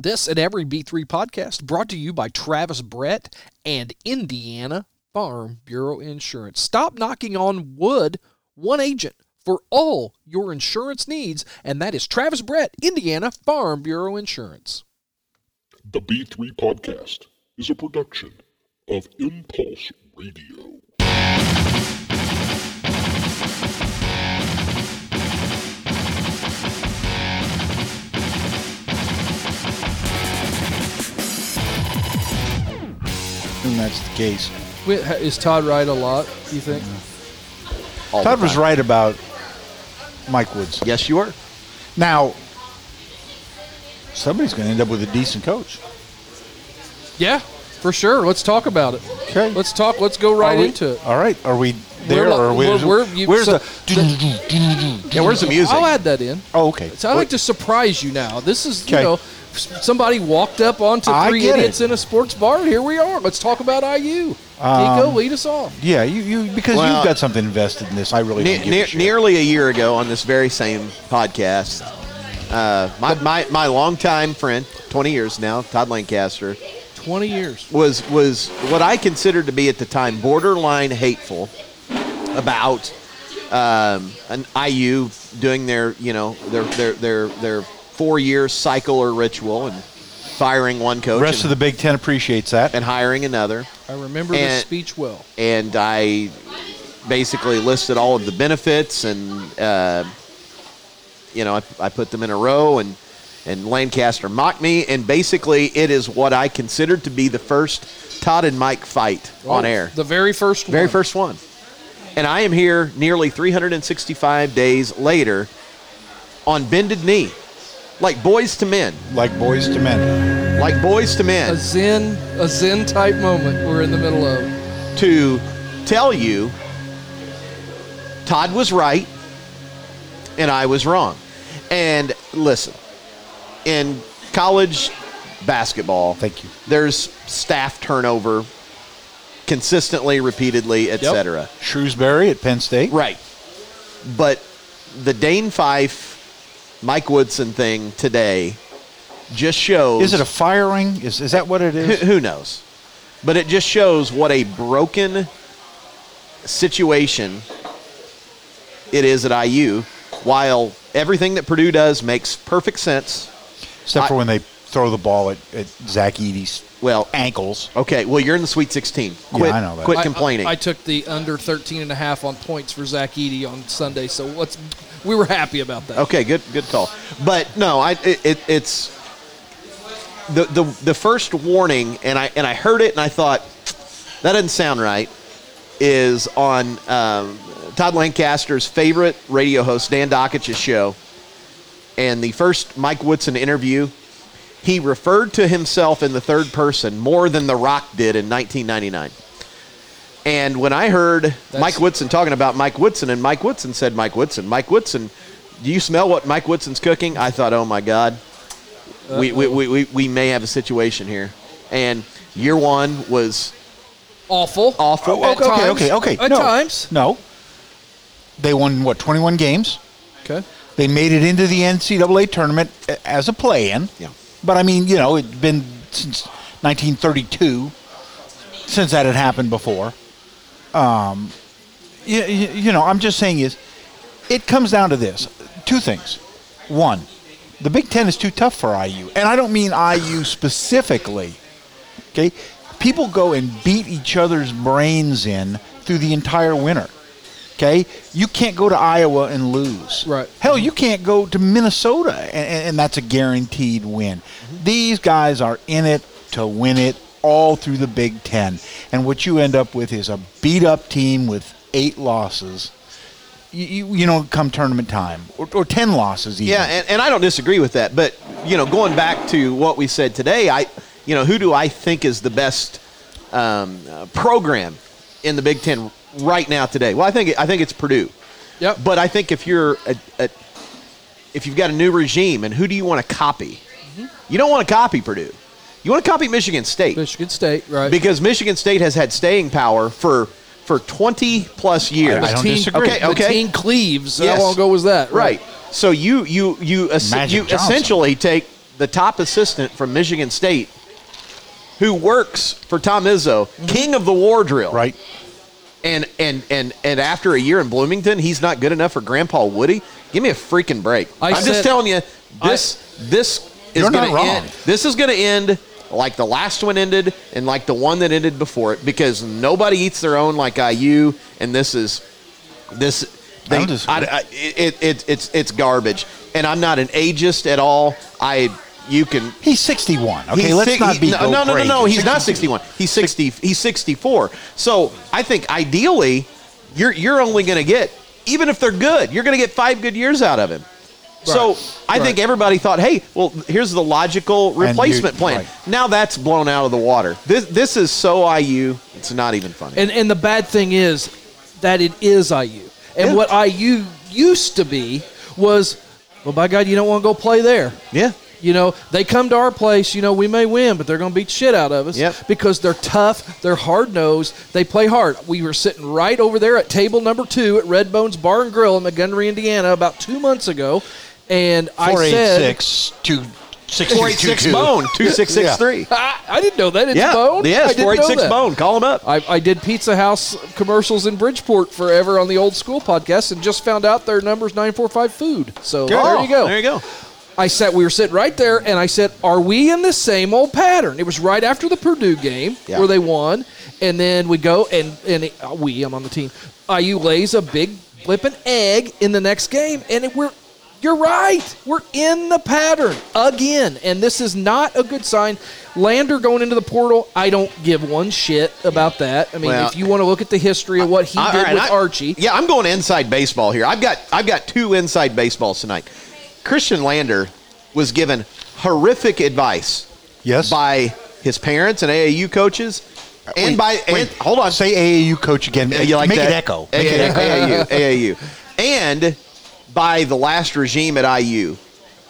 This and every B3 podcast brought to you by Travis Brett and Indiana Farm Bureau Insurance. Stop knocking on wood, one agent for all your insurance needs, and that is Travis Brett, Indiana Farm Bureau Insurance. The B3 Podcast is a production of Impulse Radio. That's the case. Wait, Is Todd right a lot, you think? all Todd was right about Mike Woods. Yes, you are. Now, somebody's going to end up with a decent coach. Yeah, for sure. Let's talk about it. Okay. Let's talk. Let's go right we- into it. All right. Are we there We're or are we, we're- we're- you- where's so- the? Yeah, where's the music? I'll add that in. Oh, okay. So I like to surprise you now. This is, you know, s- somebody walked up onto I three idiots it. in a sports bar. Here we are. Let's talk about IU. Nico, lead us off. Yeah, you, you because Well, you've got something invested in this. I really Ne- don't give ne- a shit. nearly a year ago on this very same podcast, uh, my, my, my longtime friend, 20 years now, Todd Lancaster, 20 years. was was what I considered to be at the time borderline hateful about um, an IU doing their you know their their their their four year cycle or ritual and firing one coach. The rest and, of the Big Ten appreciates that. and hiring another. I remember the And- speech well. and I basically listed all of the benefits and uh, you know I, I put them in a row and and Lancaster mocked me and basically it is what I considered to be the first Todd and Mike fight on Oh, air The very first one. very first one and I am here nearly 365 days later on bended knee like boys to men like boys to men. like boys to men A zen, a zen type moment we're in the middle of. to tell you Todd was right and I was wrong. And listen, in college basketball, Thank you. there's staff turnover consistently, repeatedly, etc. Shrewsberry at Penn State. Right. But the Dane Fife, Mike Woodson thing today just shows. Is it a firing? Is is that what it is? Who, is? who knows? But it just shows what a broken situation it is at IU. While everything that Purdue does makes perfect sense. Except I- for when they throw the ball at, at Zach Edey's Well, ankles. okay. Well, you're in the Sweet 16. Yeah, Quit, I know that. Quit I- I- complaining. I, took the under 13 and a half on points for Zach Edey on Sunday, so let's we were happy about that. Okay, good, good call. But no, I it, it, it's the, the the first warning, and I and I heard it, and I thought that doesn't sound right. Is on um, Todd Lancaster's favorite radio host, Dan Dakich's show, and the first Mike Woodson interview. He referred to himself in the third person more than The Rock did in 1999. And when I heard Mike Woodson talking about Mike Woodson, and Mike Woodson said, Mike Woodson, Mike Woodson, do you smell what Mike Woodson's cooking? I thought, oh my God, we, we, we, we, we may have a situation here. And year one was Awful. awful. Oh, At okay, times. okay, okay. At no, times. No. They won what? Twenty-one games. Okay. They made it into the NCAA tournament as a play-in. Yeah. But I mean, you know, it's been since 1932 since that had happened before. Um, you, you know, I'm just saying is, it comes down to this: two things. One, the Big Ten is too tough for IU, and I don't mean IU specifically. Okay, people go and beat each other's brains in through the entire winter. Okay, you can't go to Iowa and lose. Right. Hell, you can't go to Minnesota and, and, and that's a guaranteed win. These guys are in it to win it all through the Big Ten, and what you end up with is a beat up team with eight losses. You, you, you know, come tournament time, or, or ten losses even. Yeah, and, and I don't disagree with that. But you know, going back to what we said today, I, you know, who do I think is the best um, uh, program in the Big Ten right now today? Well, I think I think it's Purdue. Yep. But I think if you're a, a, if you've got a new regime, and who do you want to copy? You don't want to copy Purdue. You want to copy Michigan State Michigan State, right? because Michigan State has had staying power for for 20 plus years. I don't Teen- disagree. Okay, The okay. Teen Cleaves. Yes. How long ago was that? Right. So you you you Magic you Johnson. essentially take the top assistant from Michigan State, who works for Tom Izzo, mm-hmm. king of the war drill, Right. and and and and after a year in Bloomington, he's not good enough for Grandpa Woody. Give me a freaking break. I I'm said- just telling you, this this is You're not going to wrong. end. This is going to end like the last one ended, and like the one that ended before it, because nobody eats their own like IU, and this is this. I They. I, I, it, it, it's it's garbage, and I'm not an ageist at all. I you can He's 61. Okay, He's let's si- not be no, no, no, no, no. He's not 61. He's 60. He's 64. So I think ideally, you're you're only going to get even if they're good, you're going to get five good years out of him. So I think everybody thought, hey, well, here's the logical you- replacement plan. right. Now that's blown out of the water. This this is so IU. It's not even funny. And and the bad thing is that it is IU. And Yeah. what IU used to be was, well, by God, you don't want to go play there. yeah. You know, they come to our place, you know, we may win, but they're going to beat shit out of us Yep. because they're tough, they're hard nosed, they play hard. We were sitting right over there at table number two at Red Bones Bar and Grill in Montgomery, Indiana, about two months ago. And I said, 486 to 486 bone 2663. I, I didn't know that. It's Yeah. Bone. I Yes, didn't know 486 that. bone. Call him up. I, I did Pizza House commercials in Bridgeport forever on the old school podcast and just found out their number's 945 food. So there you go. There you go. I sat, we were sitting right there, and I said, "Are we in the same old pattern?" It was right after the Purdue game Yeah. where they won, and then we go and and it, uh, we, I'm on the team. IU lays a big flipping egg in the next game, and it, we're. You're right. We're in the pattern again, and this is not a good sign. Lander going into the portal, I don't give one shit about that. I mean, Well, if you want to look at the history of what he All did right, with I- Archie, Yeah, I'm going inside baseball here. I've got I've got two inside baseballs tonight. Khristian Lander was given horrific advice Yes. by his parents and AAU coaches, and Wait, by and, wait, hold on, Say AAU coach again. Yeah, you like Make that? it echo. Make it AAU, echo. AAU, AAU, and by the last regime at IU,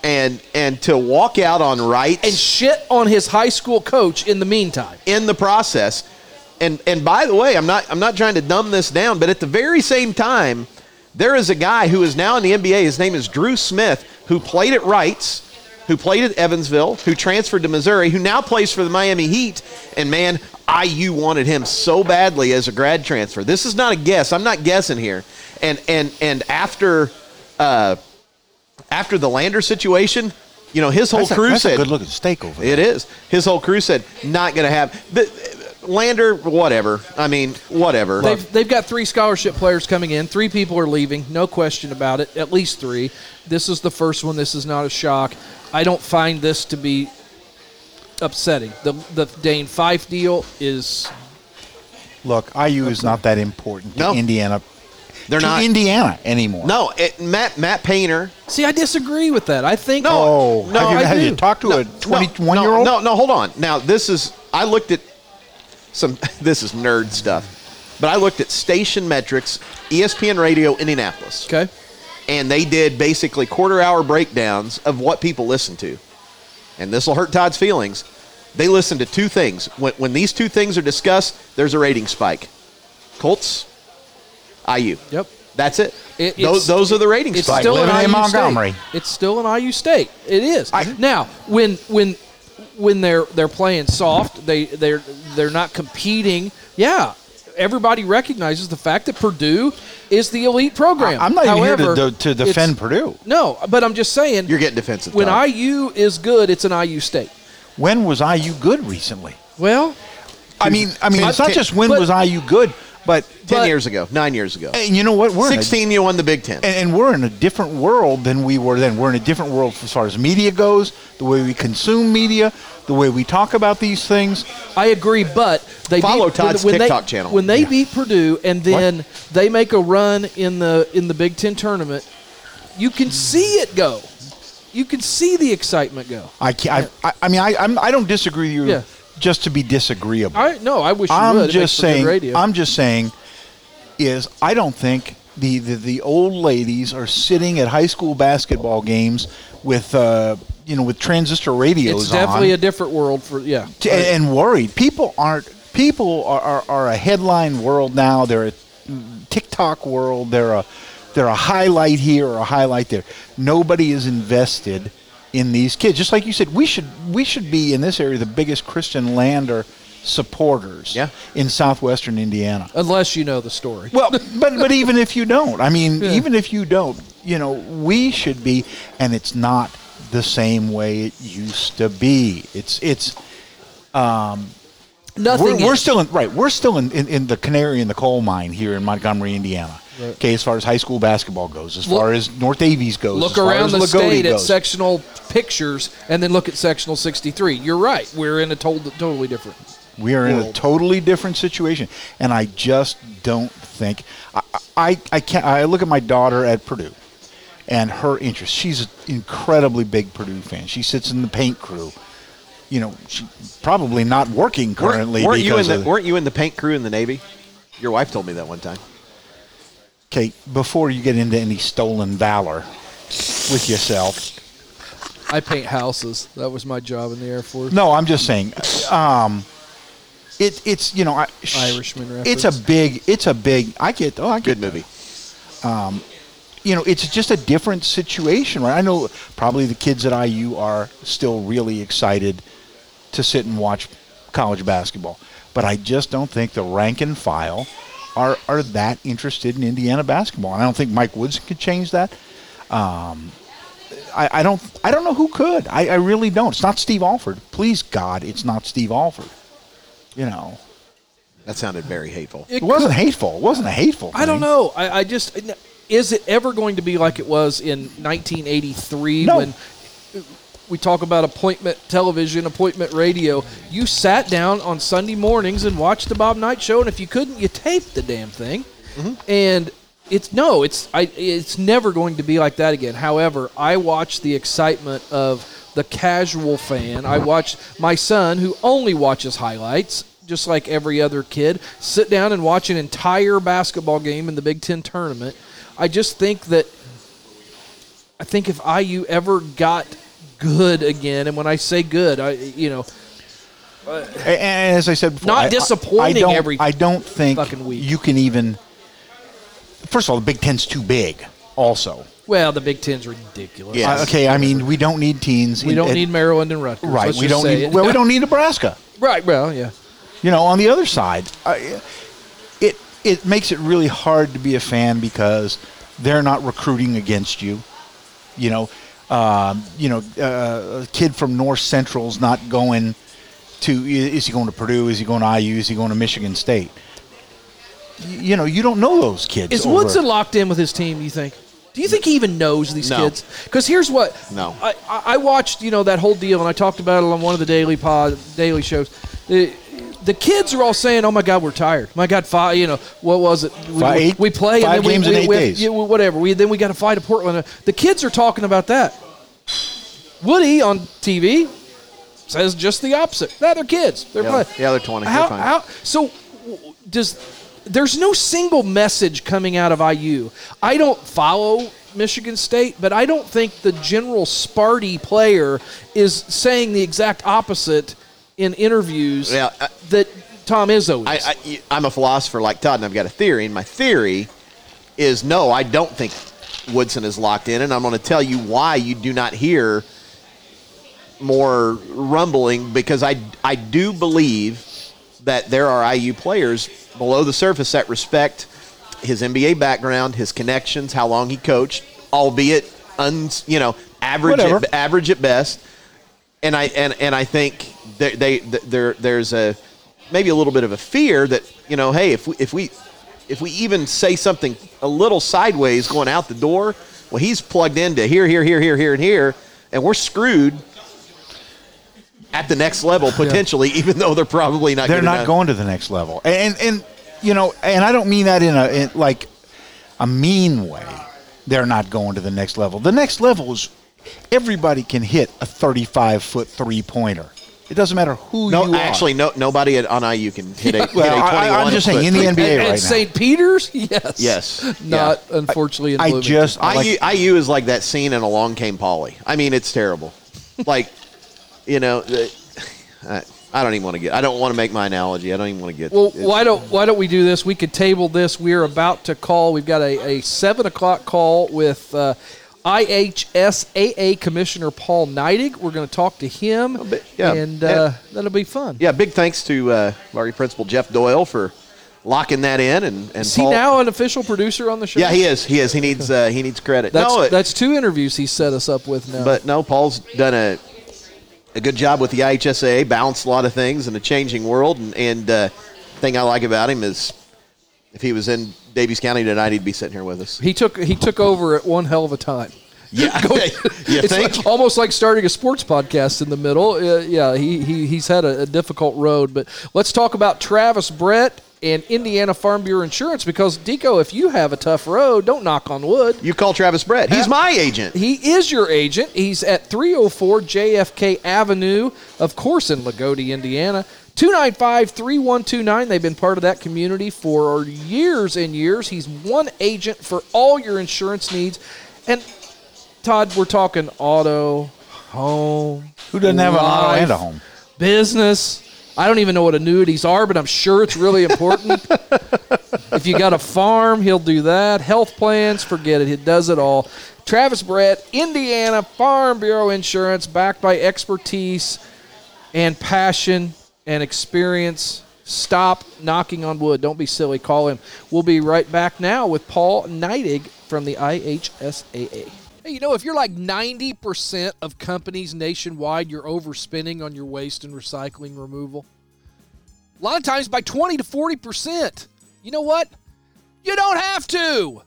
and and to walk out on Reitz and shit on his high school coach in the meantime. in the process. And and by the way, I'm not I'm not trying to dumb this down, but at the very same time, there is a guy who is now in the NBA. His name is Drew Smith, who played at Reitz, who played at Evansville, who transferred to Missouri, who now plays for the Miami Heat. And man, IU wanted him so badly as a grad transfer. This is not a guess. I'm not guessing here. And and and after uh, after the Lander situation, you know, his whole That's a, crew that's a said good looking steak over there. it is. His whole crew said not going to have the Lander. Whatever. I mean, whatever. They've, they've got three scholarship players coming in. Three people are leaving, no question about it. At least three. This is the first one. This is not a shock. I don't find this to be upsetting. The the Dane Fife deal is Look, IU is not that important to No. Indiana. They're to not. Indiana anymore. no, it, Matt Matt Painter. see. I disagree with that. I think Oh, No, have you, I have you talked to No, a 21 no, year old? No, no, hold on. Now this is. I looked at some. This is nerd stuff, but I looked at station metrics, ESPN Radio Indianapolis. okay. and they did basically quarter hour breakdowns of what people listen to. And this will hurt Todd's feelings. They listen to two things. When, when these two things are discussed, there's a rating spike. Colts, IU. Yep. That's it. It- those, those are the rating It's spikes. still living an in IU Montgomery. State. It's still an IU state. It is. I- now, when when when they're they're playing soft, they they're they're not competing. Yeah, everybody recognizes the fact that Purdue is the elite program. I- I'm not even here to, to, to defend Purdue. No, but I'm just saying. You're getting defensive. when Todd. IU is good, it's an IU state. When was IU good recently? Well, I mean, I mean, it's not just when but- was IU good, but ten but- years ago, nine years ago, and you know what? We're in a- sixteen, you won the Big Ten. and, and we're in a different world than we were then. We're in a different world as far as media goes, the way we consume media, the way we talk about these things. I agree, but they Follow beat, Todd's when, when TikTok they, channel. When they beat Purdue and then they make a run in the in the Big Ten tournament, you can see it go. You can see the excitement go. I can't, I, I, I mean, I, I'm, I don't disagree with you Yeah. Just to be disagreeable. I no, I wish you I'm would. It just makes for good saying. radio. I'm just saying. Is I don't think the, the the old ladies are sitting at high school basketball games with uh, you know with transistor radios it's definitely on a different world for yeah. t- and, and worried. People aren't. People are, are, are a headline world now. They're a TikTok world. They're a they're a highlight here or a highlight there. Nobody is invested in these kids. Just like you said, we should we should be in this area the biggest Khristian Lander supporters Yeah. in southwestern Indiana. Unless you know the story. Well, but but even if you don't, I mean, even if you don't, you know, we should be, and it's not the same way it used to be. It's it's um, Nothing. we're, we're still in right. We're still in, in, in the canary in the coal mine here in Montgomery, Indiana. Okay, as far as high school basketball goes, as Look- far as North Daviess goes, look as far around as the Loogootee state at sectional pictures and then look at sectional 63. You're right. We're in a total, totally different. We are in a totally different situation, and I just don't think I, I I can't. I look at my daughter at Purdue, and her interest. She's an incredibly big Purdue fan. She sits in the paint crew. You know, she probably not working currently weren't, weren't you in the of, weren't you in the paint crew in the Navy? Your wife told me that one time. Okay, before you get into any stolen valor with yourself. I paint houses. That was my job in the Air Force. No, I'm just saying. Um, it, it's you know I, sh- Irishman It's a big. It's a big. I get. Oh, I get Good movie. you know, it's just a different situation, right? I know probably the kids at IU are still really excited to sit and watch college basketball, but I just don't think the rank and file are are that interested in Indiana basketball, and I don't think Mike Woods could change that. Um, I, I don't. I don't know who could. I, I really don't. It's not Steve Alford. Please God, it's not Steve Alford. You know, That sounded very hateful. it wasn't hateful. It wasn't a hateful. I don't know. I, I just is it ever going to be like it was in 1983 No. when we talk about appointment television, appointment radio? You sat down on Sunday mornings and watched the Bob Knight show, and if you couldn't, you taped the damn thing. Mm-hmm. And it's no, it's I, it's never going to be like that again. However, I watch the excitement of the casual fan. I watch my son, who only watches highlights, just like every other kid, sit down and watch an entire basketball game in the Big Ten tournament. I just think that I think if IU ever got good again, and when I say good, I you know And as I said before, Not I- I- disappointing I don't, every I don't think fucking week. you can even. First of all, the Big Ten's too big. Also, well the Big Ten's ridiculous. Yeah. Uh, okay. I mean, we don't need teens. We in- don't at- need Maryland and Rutgers. right. Let's We don't need. it. Well, we don't need Nebraska. right. Well, yeah. You know, on the other side, I, it it makes it really hard to be a fan because they're not recruiting against you. You know, um, you know, uh, a kid from North Central's not going to. Is he going to Purdue? Is he going to IU? Is he going to Michigan State? You know, you don't know those kids. Is over- Woodson locked in with his team? You think? Do you think he even knows these No. kids? Because here's what. No. I, I I watched you know that whole deal, and I talked about it on one of the daily pod daily shows. The, the kids are all saying, "Oh my God, we're tired. My God, five. You know what was it? We, Five- eight- we play five and then games we, eight we- days. Yeah, whatever. We then we got to fly to Portland. The kids are talking about that. Woody on TV says just the opposite. Nah, they're kids. They're Yeah, playing. yeah, they're 20. They're How, fine. how, so does there's no single message coming out of IU. I don't follow Michigan State, but I don't think the general Sparty player is saying the exact opposite in interviews Yeah, I- that Tom Izzo is. I, I, I'm a philosopher like Todd, and I've got a theory. And my theory is no, I don't think Woodson is locked in, and I'm going to tell you why you do not hear more rumbling because I, I do believe that there are IU players below the surface that respect his NBA background, his connections, how long he coached, albeit un, you know average at, average at best and I and, and I think they, they there there's a maybe a little bit of a fear that you know hey if we if we if we even say something a little sideways going out the door well he's plugged into here here here here here and here and we're screwed at the next level potentially even though they're probably not they're not enough. going to the next level. And and you know and i don't mean that in a in like a mean way. They're not going to the next level. The next level is everybody can hit a 35 foot three pointer it doesn't matter who no you are actually no nobody at, on IU can hit a, hit a 21 I- I'm just saying, in the NBA and, right and. St. Peter's, yes, Yes. not unfortunately. In i Bloomington. just I IU, like, IU is like that scene in Along Came Polly. I mean, it's terrible. like, you know, the, I, I don't even want to get. I don't want to make my analogy. I don't even want to get. Well, why don't why don't we do this? We could table this. We're about to call. We've got a, a seven o'clock call with uh, IHSAA Commissioner Paul Neidig. We're going to talk to him, bit- yeah. and Yeah. uh, that'll be fun. Yeah, big thanks to uh, Vardy Principal Jeff Doyle for locking that in. And, and Is he now an official producer on the show? Yeah, he is. He is. He needs. Uh, he needs credit. That's no, it- that's two interviews he set us up with now. but no, Paul's done a a good job with the IHSA, balanced a lot of things in a changing world. And, and uh, thing I like about him is if he was in Daviess County tonight, he'd be sitting here with us. he took he took over at one hell of a time. Yeah, you it's think? like- almost like starting a sports podcast in the middle. Uh, yeah, he, he he's had a, a difficult road, but let's talk about Travis Brett and Indiana Farm Bureau Insurance because Deco, if you have a tough road, don't knock on wood. You call Travis Brett. He's my agent. He is your agent. He's at 304 JFK Avenue, of course, in Loogootee, Indiana. 295 3129. They've been part of that community for years and years. He's one agent for all your insurance needs. And, Todd, we're talking auto, home, Who doesn't have an auto and a home? business. I don't even know what annuities are, but I'm sure it's really important. if you got a farm, he'll do that. Health plans, forget it. He does it all. Travis Brett, Indiana Farm Bureau Insurance, backed by expertise and passion and experience. Stop knocking on wood. Don't be silly. Call him. We'll be right back now with Paul Neidig from the IHSAA. Hey, you know, if you're like 90% of companies nationwide, you're overspending on your waste and recycling removal. A lot of times by 20 to 40%. You know what? You don't have to.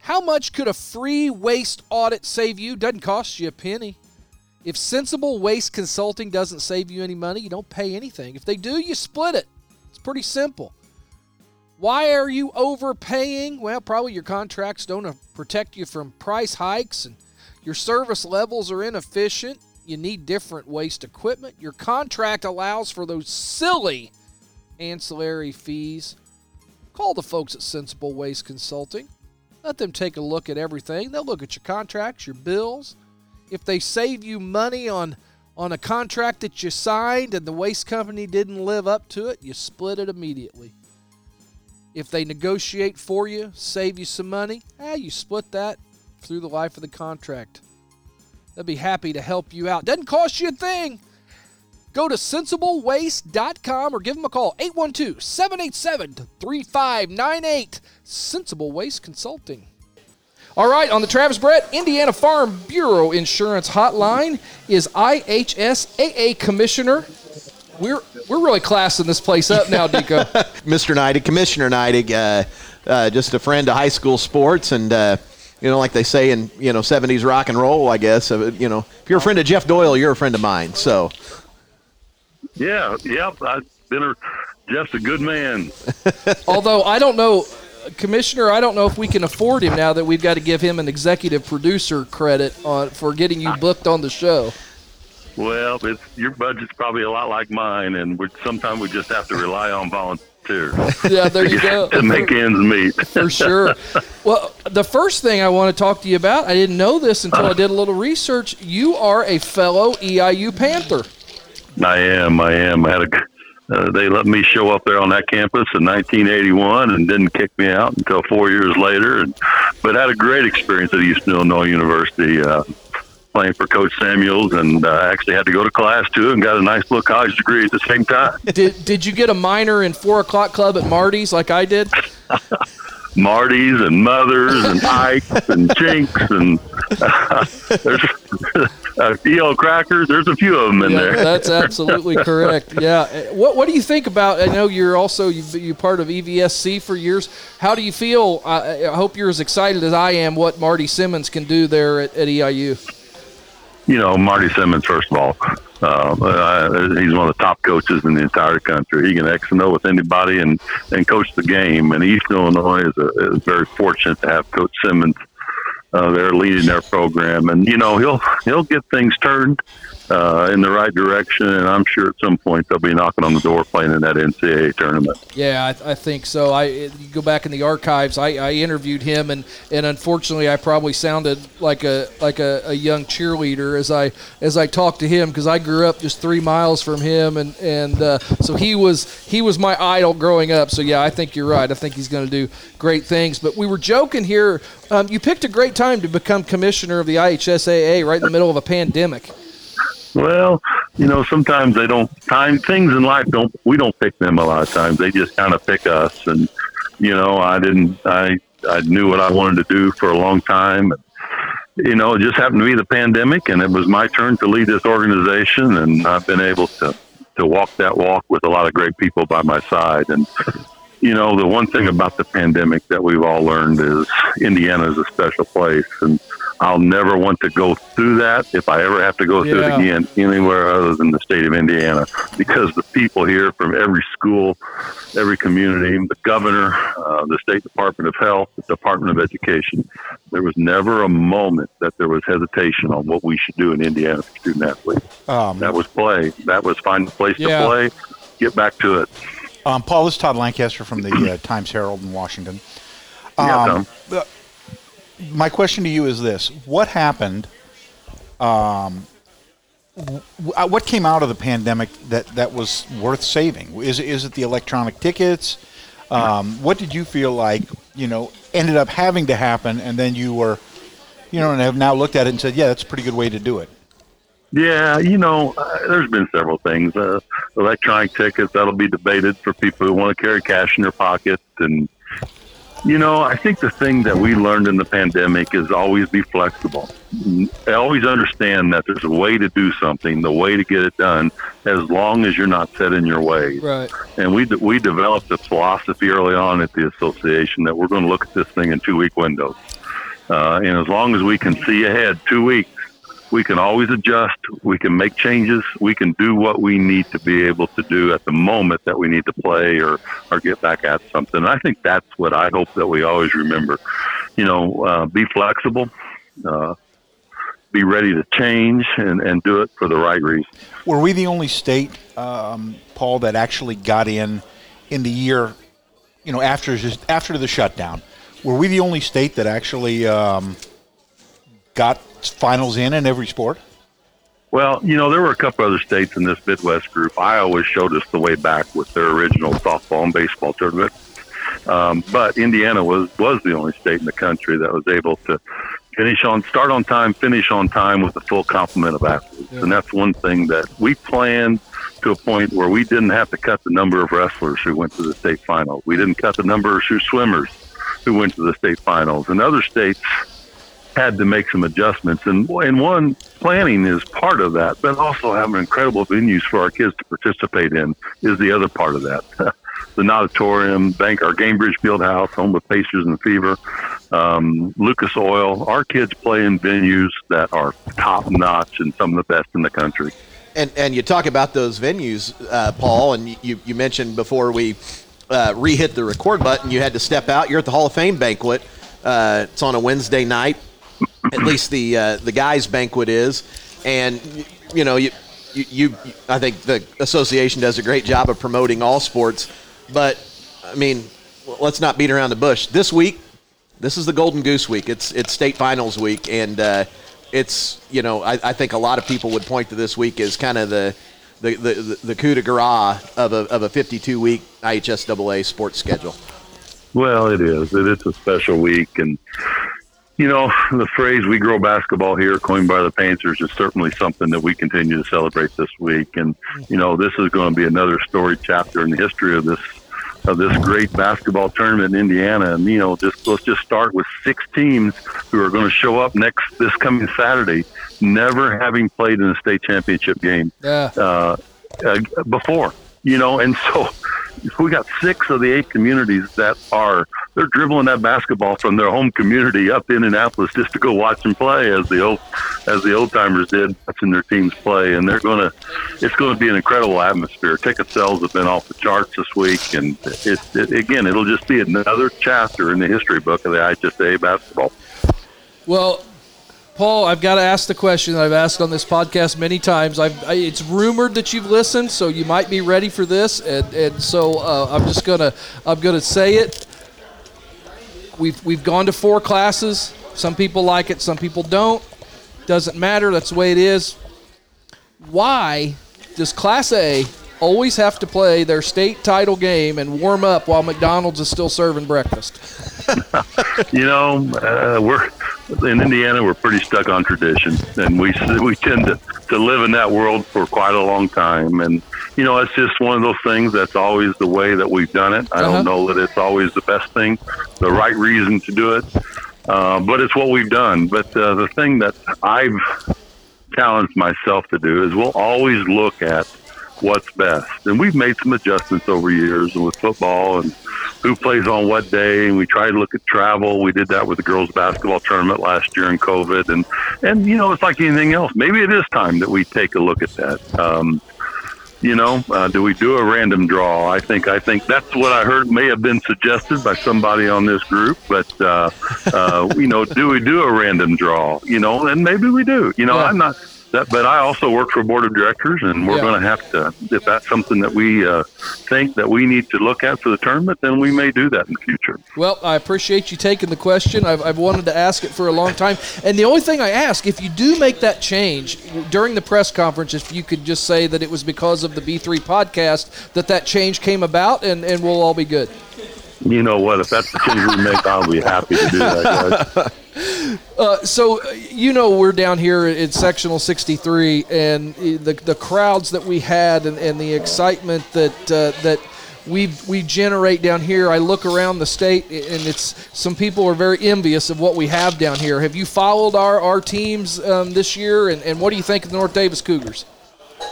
How much could a free waste audit save you? Doesn't cost you a penny. If Sensible Waste Consulting doesn't save you any money, you don't pay anything. If they do, you split it. It's pretty simple. Why are you overpaying? Well, probably your contracts don't uh, protect you from price hikes and your service levels are inefficient. You need different waste equipment. Your contract allows for those silly ancillary fees. Call the folks at Sensible Waste Consulting. Let them take a look at everything. They'll look at your contracts, your bills. If they save you money on on a contract that you signed and the waste company didn't live up to it, you split it immediately. If they negotiate for you, save you some money, eh, you split that through the life of the contract. They'll be happy to help you out. Doesn't cost you a thing. Go to sensiblewaste.com or give them a call 812 787 3598. Sensible Waste Consulting. All right, on the Travis Brett Indiana Farm Bureau Insurance Hotline is IHSAA Commissioner. We're we're really classing this place up now, Dico. Mr. Neidig, Commissioner Neidig, uh, uh, just a friend of high school sports, and uh, you know, like they say in you know '70s rock and roll, I guess. Uh, you know, if you're a friend of Jeff Doyle, you're a friend of mine. So, Yeah, yep. I've been a, Jeff's a good man. Although I don't know, Commissioner, I don't know if we can afford him now that we've got to give him an executive producer credit on for getting you booked on the show. Well, it's your budget's probably a lot like mine, and sometimes we just have to rely on volunteers Yeah, there you go. to make ends meet. for sure. Well, the first thing I want to talk to you about, I didn't know this until I did a little research. You are a fellow EIU Panther. I am. I am. I had a. Uh, they let me show up there on that campus in 1981 and didn't kick me out until four years later. And, but had a great experience at Eastern Illinois University uh, playing for Coach Samuels, and uh, actually had to go to class too and got a nice little college degree at the same time. Did Did you get a minor in four o'clock club at Marty's like I did? Marty's and Mothers and Ike's and Chinks and there's uh, EO Crackers. There's a few of them in Yeah, there. that's absolutely correct. Yeah. Uh, What What do you think about? I know you're also you you part of EVSC for years. How do you feel? I, I hope you're as excited as I am. What Marty Simmons can do there at, at EIU. you know, Marty Simmons, first of all, uh, uh, he's one of the top coaches in the entire country. He can X and O with anybody and, and coach the game. And East Illinois is, a, is very fortunate to have Coach Simmons uh, there leading their program. And you know, he'll he'll get things turned. Uh, in the right direction, and I'm sure at some point they'll be knocking on the door playing in that NCAA tournament. Yeah, I, I think so. I you go back in the archives. I, I interviewed him, and, and unfortunately, I probably sounded like a like a, a young cheerleader as I as I talked to him because I grew up just three miles from him, and and uh, so he was he was my idol growing up. So yeah, I think you're right. I think he's going to do great things. But we were joking here. Um, you picked a great time to become commissioner of the IHSAA right in the middle of a pandemic. Well, you know, sometimes they don't time things in life don't we don't pick them a lot of times. They just kind of pick us and you know, I didn't I I knew what I wanted to do for a long time. and You know, it just happened to be the pandemic and it was my turn to lead this organization and I've been able to to walk that walk with a lot of great people by my side and you know, the one thing about the pandemic that we've all learned is Indiana is a special place and I'll never want to go through that if I ever have to go through Yeah. it again anywhere other than the state of Indiana because the people here from every school, every community, the governor, uh, the State Department of Health, the Department of Education, there was never a moment that there was hesitation on what we should do in Indiana for student athletes. Um, That was play. That was find a place Yeah. to play, get back to it. um, Paul, this is Todd Lancaster from the uh, Times Herald in Washington. Yeah, Um, Tom. My question to you is this: What happened? Um, w- uh, what came out of the pandemic that, that was worth saving? Is is it the electronic tickets? Um, what did you feel like you know ended up having to happen, and then you were, you know, and have now looked at it and said, yeah, that's a pretty good way to do it. Yeah, you know, uh, there's been several things. Uh, electronic tickets, that'll be debated for people who want to carry cash in their pocket. And, you know, I think the thing that we learned in the pandemic is always be flexible. I always understand that there's a way to do something, the way to get it done, as long as you're not set in your ways. Right. And we we developed a philosophy early on at the association that we're going to look at this thing in two week windows. Uh, and as long as we can see ahead two weeks, we can always adjust. We can make changes. We can do what we need to be able to do at the moment that we need to play or, or get back at something. And I think that's what I hope that we always remember. You know, uh, be flexible, uh, be ready to change, and, and do it for the right reason. Were we the only state, um, Paul, that actually got in in the year, you know, after just after the shutdown? Were we the only state that actually um, got finals in in every sport? Well, you know, there were a couple other states in this Midwest group. Iowa showed us the way back with their original softball and baseball tournament. Um, but Indiana was, was the only state in the country that was able to finish on, start on time, finish on time with a full complement of athletes. And that's one thing that we planned to a point where we didn't have to cut the number of wrestlers who went to the state final. We didn't cut the number of swimmers who went to the state finals. And other states had to make some adjustments. And, and one, planning is part of that, but also having incredible venues for our kids to participate in is the other part of that. the Auditorium, Bank, our Gainbridge Fieldhouse, home of Pacers and Fever, um, Lucas Oil. Our kids play in venues that are top notch and some of the best in the country. And and you talk about those venues, uh, Paul, and you you mentioned before we uh, re-hit the record button, you had to step out. You're at the Hall of Fame banquet. Uh, it's on a Wednesday night. At least the uh, the guys' banquet is, and you know you, you you I think the association does a great job of promoting all sports, but I mean let's not beat around the bush. This week, this is the Golden Goose Week. It's it's state finals week, and uh, it's you know I, I think a lot of people would point to this week as kind of the the, the, the coup de grace of a, of a 52 week IHSAA sports schedule. Well, it is. It is a special week, and you know the phrase "we grow basketball here," coined by the Panthers, is certainly something that we continue to celebrate this week. And you know this is going to be another story chapter in the history of this of this great basketball tournament in Indiana. And you know, just let's just start with six teams who are going to show up next this coming Saturday, never having played in a state championship game Yeah. uh, uh, before, you know, and so we got six of the eight communities that are they're dribbling that basketball from their home community up to Indianapolis just to go watch them play as the old as the old timers did watching their teams play, and they're gonna it's going to be an incredible atmosphere. Ticket sales have been off the charts this week, and it, it again it'll just be another chapter in the history book of the IHSA basketball. Well, Paul, I've got to ask the question that I've asked on this podcast many times. I, it's rumored that you've listened, so you might be ready for this, and, and so uh, I'm just gonna I'm gonna say it. We've we've gone to four classes. Some people like it, some people don't. Doesn't matter. That's the way it is. Why does Class A always have to play their state title game and warm up while McDonald's is still serving breakfast? you know, uh, we're in Indiana. We're pretty stuck on tradition, and we we tend to to live in that world for quite a long time. And you know, it's just one of those things. That's always the way that we've done it. I Uh-huh. don't know that it's always the best thing, the right reason to do it, uh, but it's what we've done. But uh, the thing that I've challenged myself to do is we'll always look at what's best. And we've made some adjustments over years and with football and who plays on what day. And we try to look at travel. We did that with the girls basketball tournament last year in COVID. And, and, you know, it's like anything else. Maybe it is time that we take a look at that. Um, you know, uh, do we do a random draw? I think I think that's what I heard may have been suggested by somebody on this group. But uh, uh, you know, do we do a random draw? You know, and maybe we do. You know, Yeah. I'm not. That, but I also work for board of directors, and we're Yeah. going to have to. If that's something that we uh, think that we need to look at for the tournament, then we may do that in the future. Well, I appreciate you taking the question. I've, I've wanted to ask it for a long time. And the only thing I ask, if you do make that change during the press conference, if you could just say that it was because of the B3 podcast that that change came about, and, and we'll all be good. You know what? If that's the change we make, I'll be happy to do that. Guys. Uh, so, uh, you know, we're down here at sectional 63, and the, the crowds that we had and, and the excitement that uh, that we we generate down here. I look around the state, and it's some people are very envious of what we have down here. Have you followed our, our teams um, this year, and, and what do you think of the North Daviess Cougars?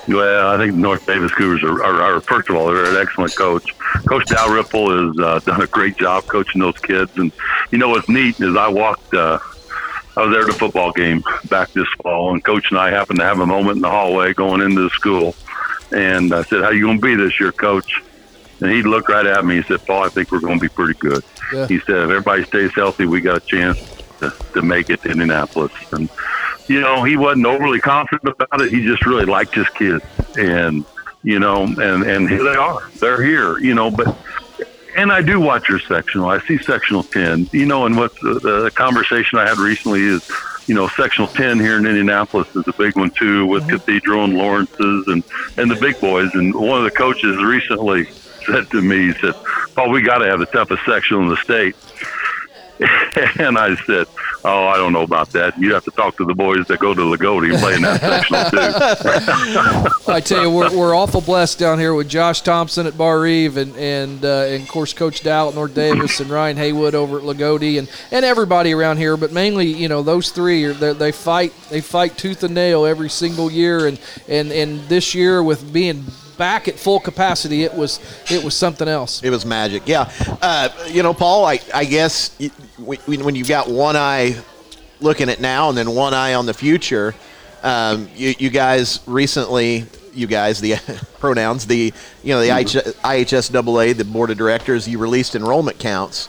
Well, I think North Daviess Cougars are, are, are first of all, they're an excellent coach. Coach Dalrymple has uh, done a great job coaching those kids. And, you know, what's neat is I walked, uh, I was there at a football game back this fall, and Coach and I happened to have a moment in the hallway going into the school. And I said, How you going to be this year, Coach? And he looked right at me. He said, Paul, I think we're going to be pretty good. Yeah. He said, If everybody stays healthy, we got a chance to, to make it to Indianapolis. And, you know, he wasn't overly confident about it. He just really liked his kids. And, you know, and, and here they are. They're here, you know, but, and I do watch your sectional. I see sectional 10, you know, and what the, the conversation I had recently is, you know, sectional 10 here in Indianapolis is a big one too with mm-hmm. Cathedral and Lawrence's and, and the big boys. And one of the coaches recently said to me, he said, Paul, we got to have the toughest sectional in the state. and I said, "Oh, I don't know about that. You have to talk to the boys that go to Loogootee and play in that sectional too." I tell you, we're, we're awful blessed down here with Josh Thompson at Barr-Reeve and and, uh, and of course Coach Dow at North Daviess and Ryan Haywood over at Lagodi and, and everybody around here. But mainly, you know, those three are they they fight they fight tooth and nail every single year. And and and this year with being back at full capacity, it was it was something else. It was magic. Yeah. Uh, you know, Paul, I, I guess when you've got one eye looking at now and then one eye on the future, um, you, you guys recently, you guys, the pronouns, the, you know, the IHSAA, the board of directors, you released enrollment counts.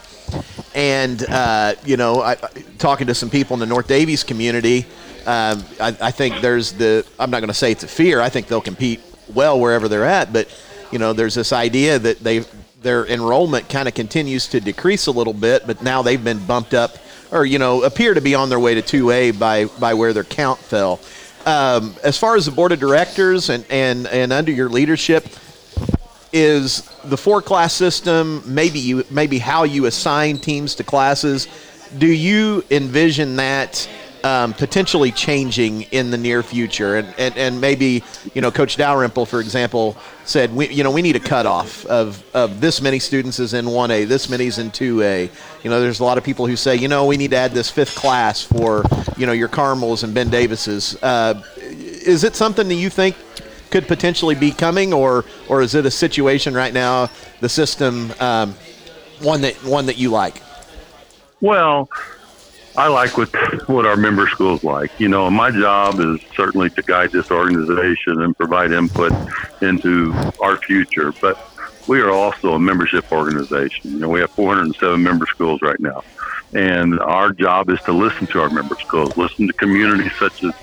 And, uh, you know, I, I- talking to some people in the North Daviess community, um, I, I think there's the, I'm not going to say it's a fear. I think they'll compete well wherever they're at. But, you know, there's this idea that they their enrollment kind of continues to decrease a little bit, but now they've been bumped up or, you know, appear to be on their way to 2A by, by where their count fell. Um, as far as the board of directors and, and, and under your leadership, is the four class system maybe you maybe how you assign teams to classes do you envision that um, potentially changing in the near future. And, and, and maybe you know coach Dalrymple for example said we you know we need a cutoff of, of this many students is in 1a this many is in 2a you know there's a lot of people who say you know we need to add this fifth class for you know your Carmels and Ben Davises. Uh, is it something that you think could potentially be coming, or or is it a situation right now, the system, um, one that one that you like? Well, I like what what our member schools like. You know, my job is certainly to guide this organization and provide input into our future. But we are also a membership organization. You know, we have 407 member schools right now. And our job is to listen to our member schools, listen to communities such as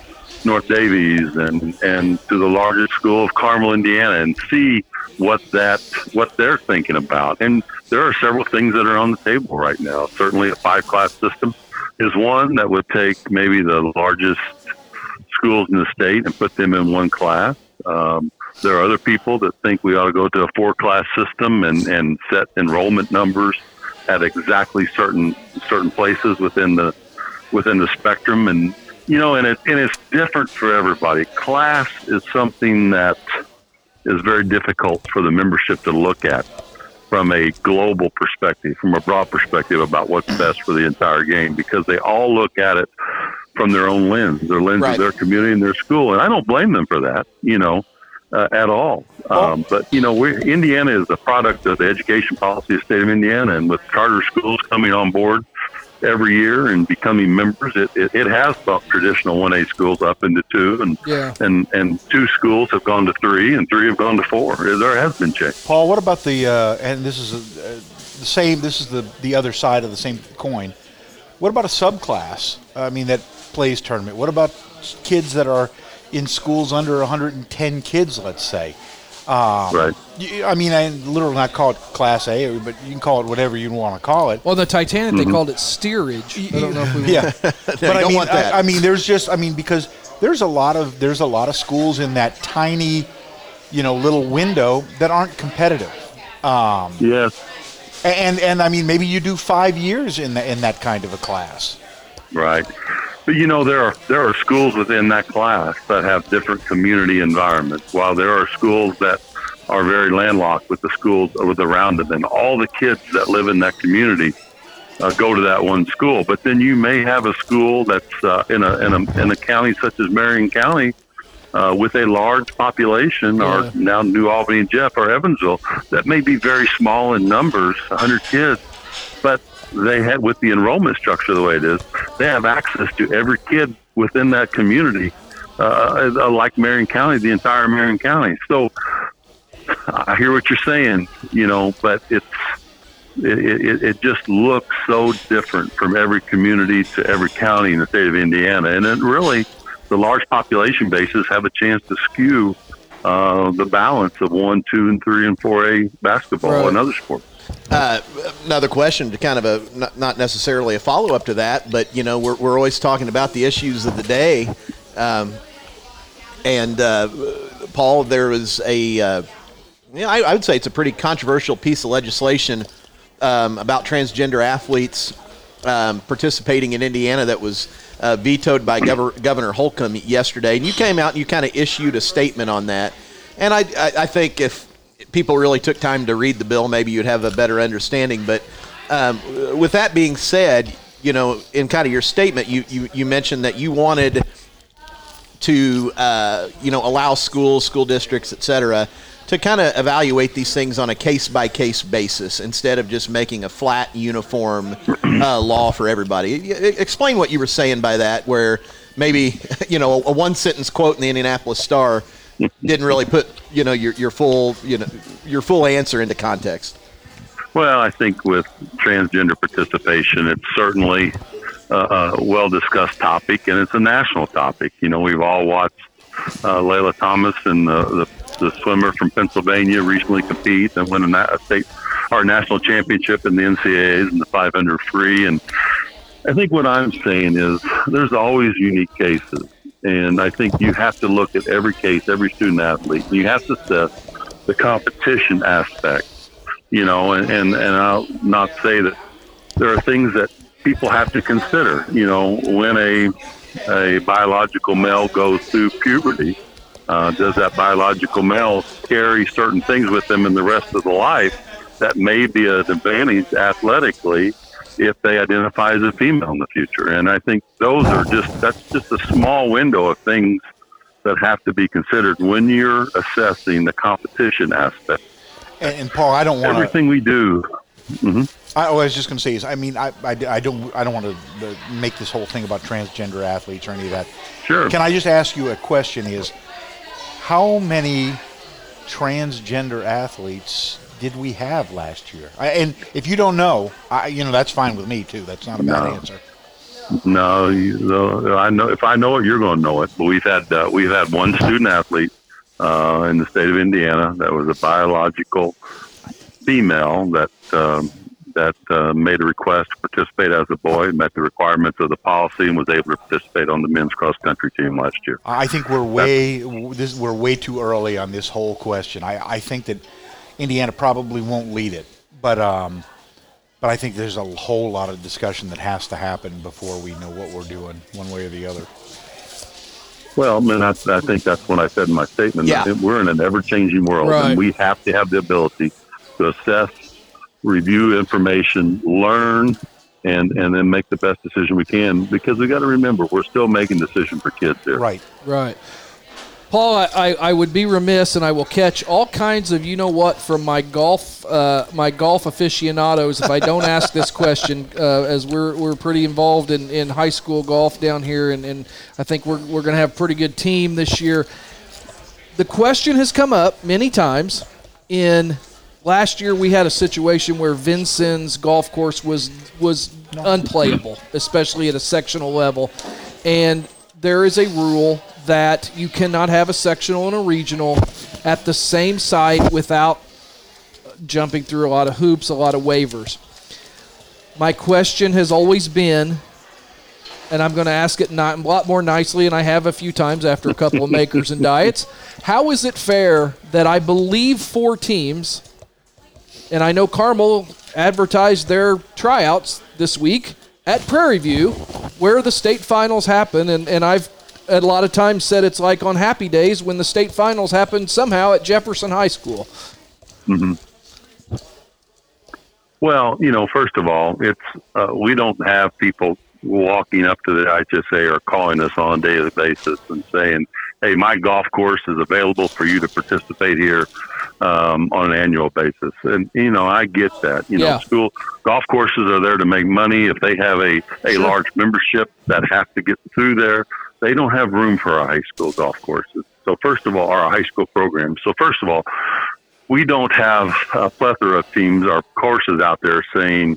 North Daviess and, and to the largest school of Carmel, Indiana, and see what that what they're thinking about. And there are several things that are on the table right now. Certainly, a five class system is one that would take maybe the largest schools in the state and put them in one class. Um, there are other people that think we ought to go to a four class system and, and set enrollment numbers at exactly certain certain places within the within the spectrum and you know and it and it's different for everybody. Class is something that is very difficult for the membership to look at from a global perspective, from a broad perspective about what's best for the entire game because they all look at it from their own lens, their lens Right. of their community and their school. And I don't blame them for that, you know, uh, at all. Um, but, you know, we're, Indiana is a product of the education policy of the state of Indiana. And with charter schools coming on board every year and becoming members, it, it, it has bumped traditional 1A schools up into two. And, Yeah. and, and two schools have gone to three and three have gone to four. There has been change. Paul, what about the uh, and this is uh, the same. This is the the other side of the same coin. What about a subclass? I mean, that plays tournament. What about kids that are in schools under 110 kids? Let's say. Right. You- I mean, I literally not call it Class A, but you can call it whatever you want to call it. Well, the Titanic Mm-hmm. they called it steerage. I don't know if we. Yeah, but I don't mean, want that. I, I mean, there's just, I mean, because there's a lot of there's a lot of schools in that tiny, you know, little window that aren't competitive. Um, Yes. And and I mean, maybe you do five years in the, in that kind of a class. Right. But you know there are there are schools within that class that have different community environments. While there are schools that are very landlocked with the schools with around them, and all the kids that live in that community uh, go to that one school. But then you may have a school that's uh, in a in a in a county such as Marion County. Uh, with a large population, Yeah. or now New Albany, and Jeff, or Evansville, that may be very small in numbers, 100 kids, but they have with the enrollment structure the way it is they have access to every kid within that community uh, uh, like marion county the entire marion county so i hear what you're saying you know but it's it, it, it just looks so different from every community to every county in the state of indiana and it really the large population bases have a chance to skew uh, the balance of one, two, and three, and four A basketball Right. and other sports. Uh, another question to kind of a not, necessarily a follow up to that, but you know we're, we're always talking about the issues of the day, um, and uh, Paul, there was a uh, yeah, I, I would say it's a pretty controversial piece of legislation um, about transgender athletes um, participating in Indiana that was uh, vetoed by Gover- Governor Holcomb yesterday. And you came out and you kind of issued a statement on that. And I, I, I think if people really took time to read the bill, maybe you'd have a better understanding. But um, with that being said, you know, in kind of your statement, you, you, you mentioned that you wanted to uh, you know allow schools, school districts, et cetera, to kind of evaluate these things on a case by case basis instead of just making a flat, uniform uh, law for everybody. Explain what you were saying by that, where maybe you know a one sentence quote in the Indianapolis Star didn't really put you know your, your full you know your full answer into context. Well, I think with transgender participation, it's certainly uh, a well discussed topic, and it's a national topic. You know, we've all watched uh, Layla Thomas and the, the, the swimmer from Pennsylvania recently compete and win a, a state or national championship in the NCAAs in the 500 free. And I think what I'm saying is there's always unique cases. And I think you have to look at every case, every student athlete. You have to assess the competition aspect you know, and, and, and I'll not say that there are things that people have to consider, you know, when a, a biological male goes through puberty, uh, does that biological male carry certain things with them in the rest of the life that may be an advantage athletically if they identify as a female in the future? And I think those are just, that's just a small window of things that have to be considered when you're assessing the competition aspect. And, and Paul, I don't want to. Everything we do mm-hmm. I, I was just going to say is, I mean, I, I, I don't, I don't want to uh, make this whole thing about transgender athletes or any of that. Sure. Can I just ask you a question? Is how many transgender athletes did we have last year? I, and if you don't know, I, you know that's fine with me too. That's not a bad No. answer. No, you know, I know if I know it, you're going to know it. But we've had uh, we've had one student athlete uh, in the state of Indiana that was a biological female that um, that uh, made a request to participate as a boy, met the requirements of the policy, and was able to participate on the men's cross country team last year. I think we're way this we're way too early on this whole question. I, I think that Indiana probably won't lead it, but um, but I think there's a whole lot of discussion that has to happen before we know what we're doing, one way or the other. Well, I mean, I, I think that's what I said in my statement. Yeah. that We're in an ever-changing world, Right. and we have to have the ability to assess, review information, learn, and and then make the best decision we can. Because we got to remember, we're still making decisions for kids here. Right. Right. Paul, I, I, I would be remiss, and I will catch all kinds of you know what from my golf uh, my golf aficionados if I don't ask this question, uh, as we're, we're pretty involved in, in high school golf down here, and, and I think we're, we're going to have a pretty good team this year. The question has come up many times. In last year, we had a situation where Vincennes golf course was was unplayable, especially at a sectional level, and there is a rule that you cannot have a sectional and a regional at the same site without jumping through a lot of hoops, a lot of waivers. My question has always been, and I'm going to ask it not, a lot more nicely, and I have a few times after a couple of makers and diets. How is it fair that I believe four teams, and I know Carmel advertised their tryouts this week at Prairie View, where the state finals happen, and, and I've a lot of times said it's like on happy days when the state finals happen somehow at Jefferson High School. Hmm. Well, you know, first of all, it's uh, we don't have people walking up to the IHSA or calling us on a daily basis and saying, "Hey, my golf course is available for you to participate here um, on an annual basis." And you know, I get that. You Yeah. know, school golf courses are there to make money. If they have a a large membership that has to get through there, they don't have room for our high school golf courses. So, first of all, our high school programs. So, first of all, we don't have a plethora of teams or courses out there saying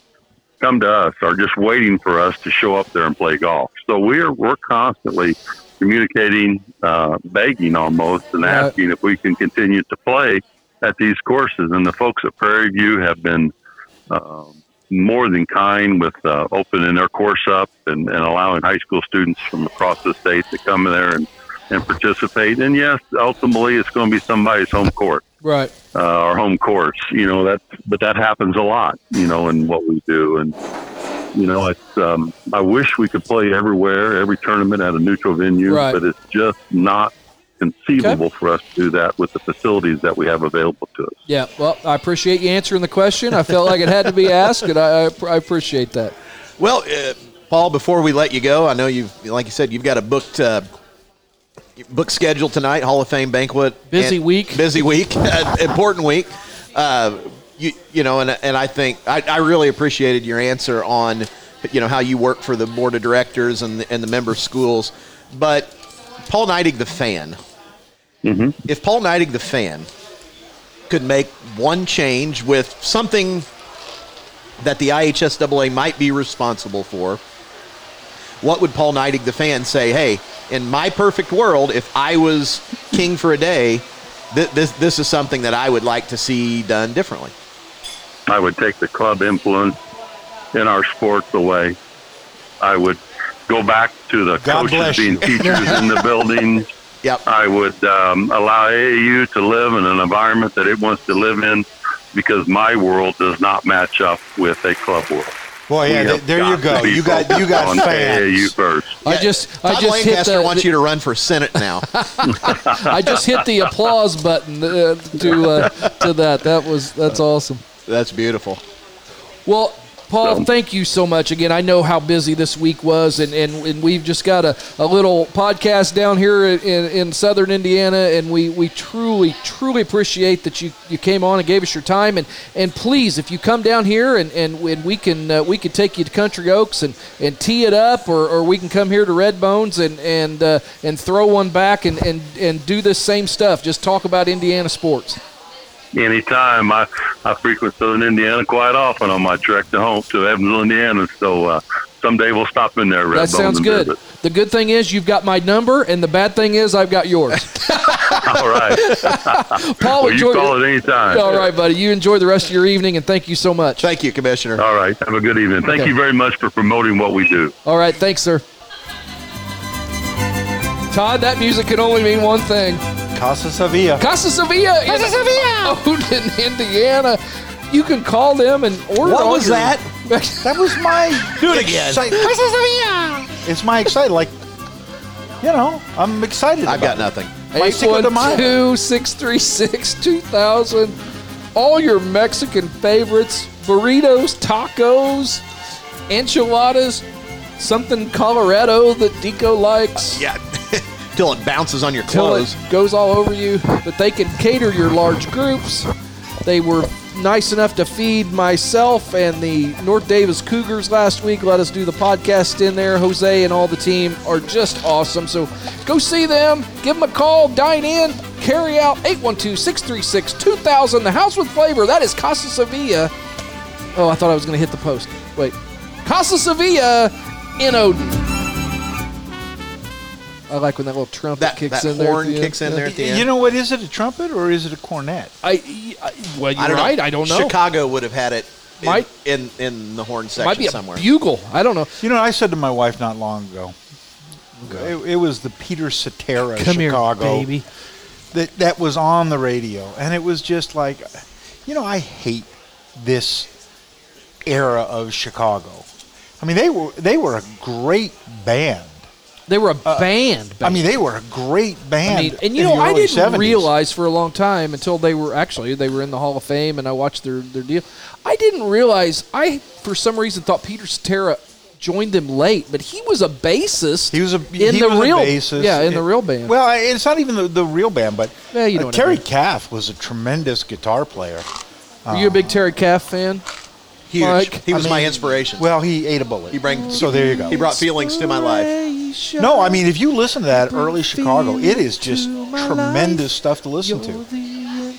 come to us or just waiting for us to show up there and play golf so we're we're constantly communicating uh, begging almost and Right. asking if we can continue to play at these courses and the folks at prairie view have been um, more than kind with uh, opening their course up and, and allowing high school students from across the state to come there and, and participate and yes ultimately it's going to be somebody's home court Right. uh, our home courts. You know that, but that happens a lot. You know, in what we do, and you know, it's. Um, I wish we could play everywhere, every tournament at a neutral venue, Right. but it's just not conceivable for us to do that with the facilities that we have available to us. Yeah. Well, I appreciate you answering the question. I felt like it had to be asked, and I, I, I appreciate that. Well, uh, Paul, before we let you go, I know you've, like you said, you've got a booked uh, book schedule tonight, Hall of Fame banquet. Busy and- week. Busy week, uh, important week. Uh, you, you know, and, and I think I, I really appreciated your answer on, you know, how you work for the board of directors and the, and the member schools. But Paul Neidig, the fan, Mm-hmm. if Paul Neidig, the fan, could make one change with something that the IHSAA might be responsible for, what would Paul Neidig, the fan, say? Hey, in my perfect world, if I was king for a day, th- this this is something that I would like to see done differently. I would take the club influence in our sports away. I would go back to the God coaches being teachers in the buildings. Yep. I would um, allow AAU to live in an environment that it wants to live in because my world does not match up with a club world. Boy, yeah, th- there you go. You got you got on AAU fans. first. I Yeah, just, I Todd just hit Lancaster the, wants you to run for Senate now. I just hit the applause button uh, to uh, to that. That was that's awesome. That's beautiful. Well, Paul, So- thank you so much. Again, I know how busy this week was, and, and, and we've just got a, a little podcast down here in, in southern Indiana, and we, we truly, truly appreciate that you, you came on and gave us your time. And, and please, if you come down here and, and, and we can uh, we can take you to Country Oaks and, and tee it up, or, or we can come here to Red Bones and and uh, and throw one back and, and, and do this same stuff. Just talk about Indiana sports. Anytime. I I frequent Southern Indiana quite often on my trek to home to Evansville, Indiana. So uh, someday we'll stop in there. Red That sounds Bones, and good. visit. The good thing is you've got my number, and the bad thing is I've got yours. All right. Paul, well, enjoy. you call it anytime. All right, buddy. You enjoy the rest of your evening, and thank you so much. Thank you, Commissioner. All right. Have a good evening. Thank Okay. you very much for promoting what we do. All right, thanks, sir. Todd, that music can only mean one thing. Casa Sevilla. Casa Sevilla Casa in Odon, Indiana. You can call them and order. What was your- that? That was my. Do it again. Casa Sevilla. It's my excited. Like, you know, I'm excited. I've got it. nothing. My Cinco de Mayo. 812-636-2000. All your Mexican favorites, burritos, tacos, enchiladas, something Colorado that Dico likes. Yeah. Till it bounces on your clothes. it goes all over you. But they can cater your large groups. They were nice enough to feed myself and the North Daviess Cougars last week. Let us do the podcast in there. Jose and all the team are just awesome. So go see them, give them a call, dine in, carry out 812 636 2000. The House with Flavor. That is Casa Sevilla. Oh, I thought I was going to hit the post. Wait. Casa Sevilla in Odon. I like when that little trumpet That, kicks that in there. at horn the kicks in Yeah. there at the end. You know what? Is it a trumpet or is it a cornet? I, I well, you're I don't right. know. I don't know. Chicago would have had it in, Might- in, in the horn section Might be a somewhere. bugle. I don't know. You know, I said to my wife not long ago. It, it was the Peter Cetera Come here, Chicago baby. that that was on the radio, and it was just like, you know, I hate this era of Chicago. I mean, they were they were a great band. They were a band. I mean, they were a great band. I mean, and you in know, the I early didn't 70s. realize for a long time until they were actually they were in the Hall of Fame, and I watched their their deal. I didn't realize. I for some reason thought Peter Cetera joined them late, but he was a bassist. He was a in he the was real a bassist. yeah in the real band. Well, I- it's not even the, the real band, but Yeah, you know uh, what I Terry mean. Caff was a tremendous guitar player. Were you a big Terry Kath fan? Huge. Mike, he was I my inspiration. Well, he ate a bullet. he bring, so there you go. He brought feelings to my life. No, I mean, if you listen to that early Chicago, it is just tremendous stuff to listen to.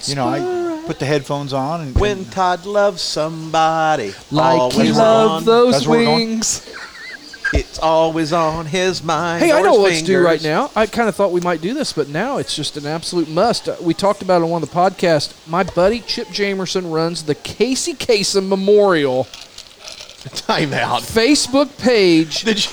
You know, I put the headphones on and When Todd loves somebody, like he always loved those That's where we're going? wings. it's always on his mind. Hey, I know his what to do right now. I kind of thought we might do this, but now it's just an absolute must. Uh, we talked about it on one of the podcasts. My buddy Chip Jamerson runs the Casey Kasem Memorial Time out. Facebook page. Did you?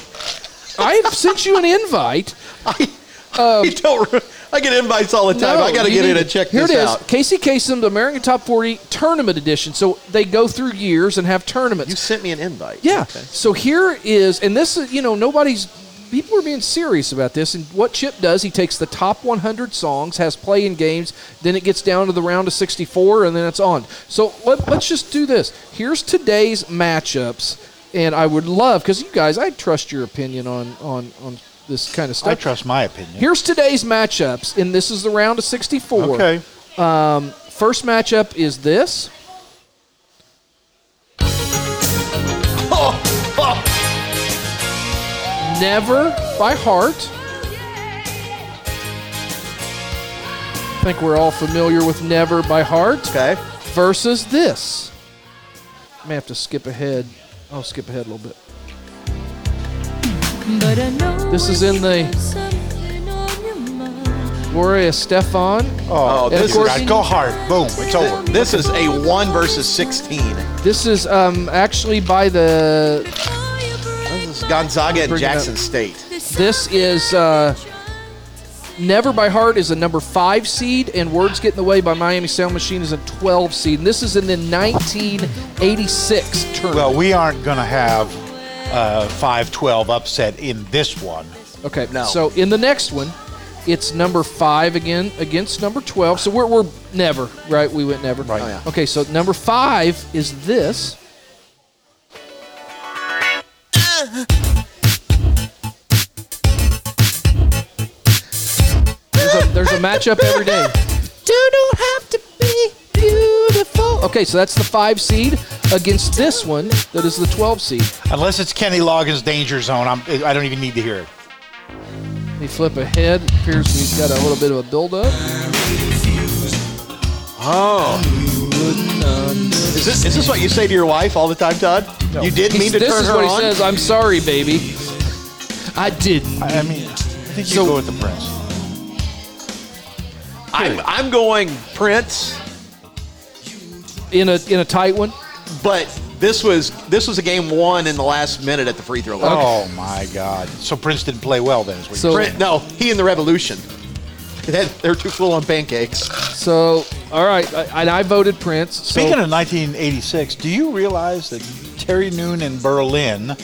I've sent you an invite. I, I um, don't. re- I get invites all the time. No, I got to get in and check Here this it is. out. Casey Kasem, the American Top 40 Tournament Edition. So they go through years and have tournaments. You sent me an invite. Yeah. Okay. So here is, and this is, you know, nobody's, people are being serious about this. And what Chip does, he takes the top 100 songs, has play in games, then it gets down to the round of 64, and then it's on. So let, let's just do this. Here's today's matchups. And I would love, because you guys, I trust your opinion on, on, on this kind of stuff. I trust my opinion. Here's today's matchups, and this is the round of 64. okay. Um, first matchup is this. Never by heart. I think we're all familiar with Never by Heart Okay. versus this. I may have to skip ahead. I'll skip ahead a little bit. This is in the Gloria Stefan. Oh, And this course- is go hard. Boom. It's over. This is a one versus sixteen. This is um, actually by the. This is Gonzaga and Bring it up. Jackson State. This is uh, Never by Heart is a number five seed, and Words Get in the Way by Miami Sound Machine is a 12 seed. And this is in the 1986 tournament. Well, we aren't going to have uh, 5-12 upset in this one. okay, no. So in the next one, it's number five again against number 12. So we're, we're never, right? We went never. Right. Oh, yeah. Okay, so number five is this. There's a, matchup every day. You don't have to be beautiful. Okay, so that's the five seed against this one that is the 12 seed. Unless it's Kenny Loggins' Danger Zone, I'm, I don't even need to hear it. We flip ahead. Appears he's got a little bit of a build-up. Oh, Is this, is this what you say to your wife all the time, Todd? No. You didn't mean He's- to this turn is her what he on? says. I'm sorry, baby. I didn't. I I mean, I think you So- go with the Prince. I'm, I'm going Prince, In a in a tight one. but this was this was a game won in the last minute at the free throw line. Oh my God! So Prince didn't play well then. Is what So- you're Prince, no, he and the Revolution. They had- They're too full on pancakes. So all right, I, and I voted Prince. So, Speaking of 1986, do you realize that Terry Noon in Berlin